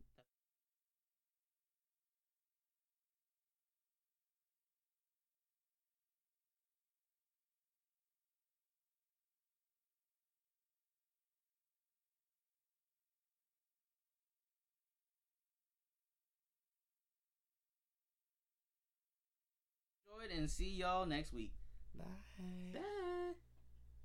[SPEAKER 3] Enjoyed and see y'all next week.
[SPEAKER 2] Bye.
[SPEAKER 3] Bye.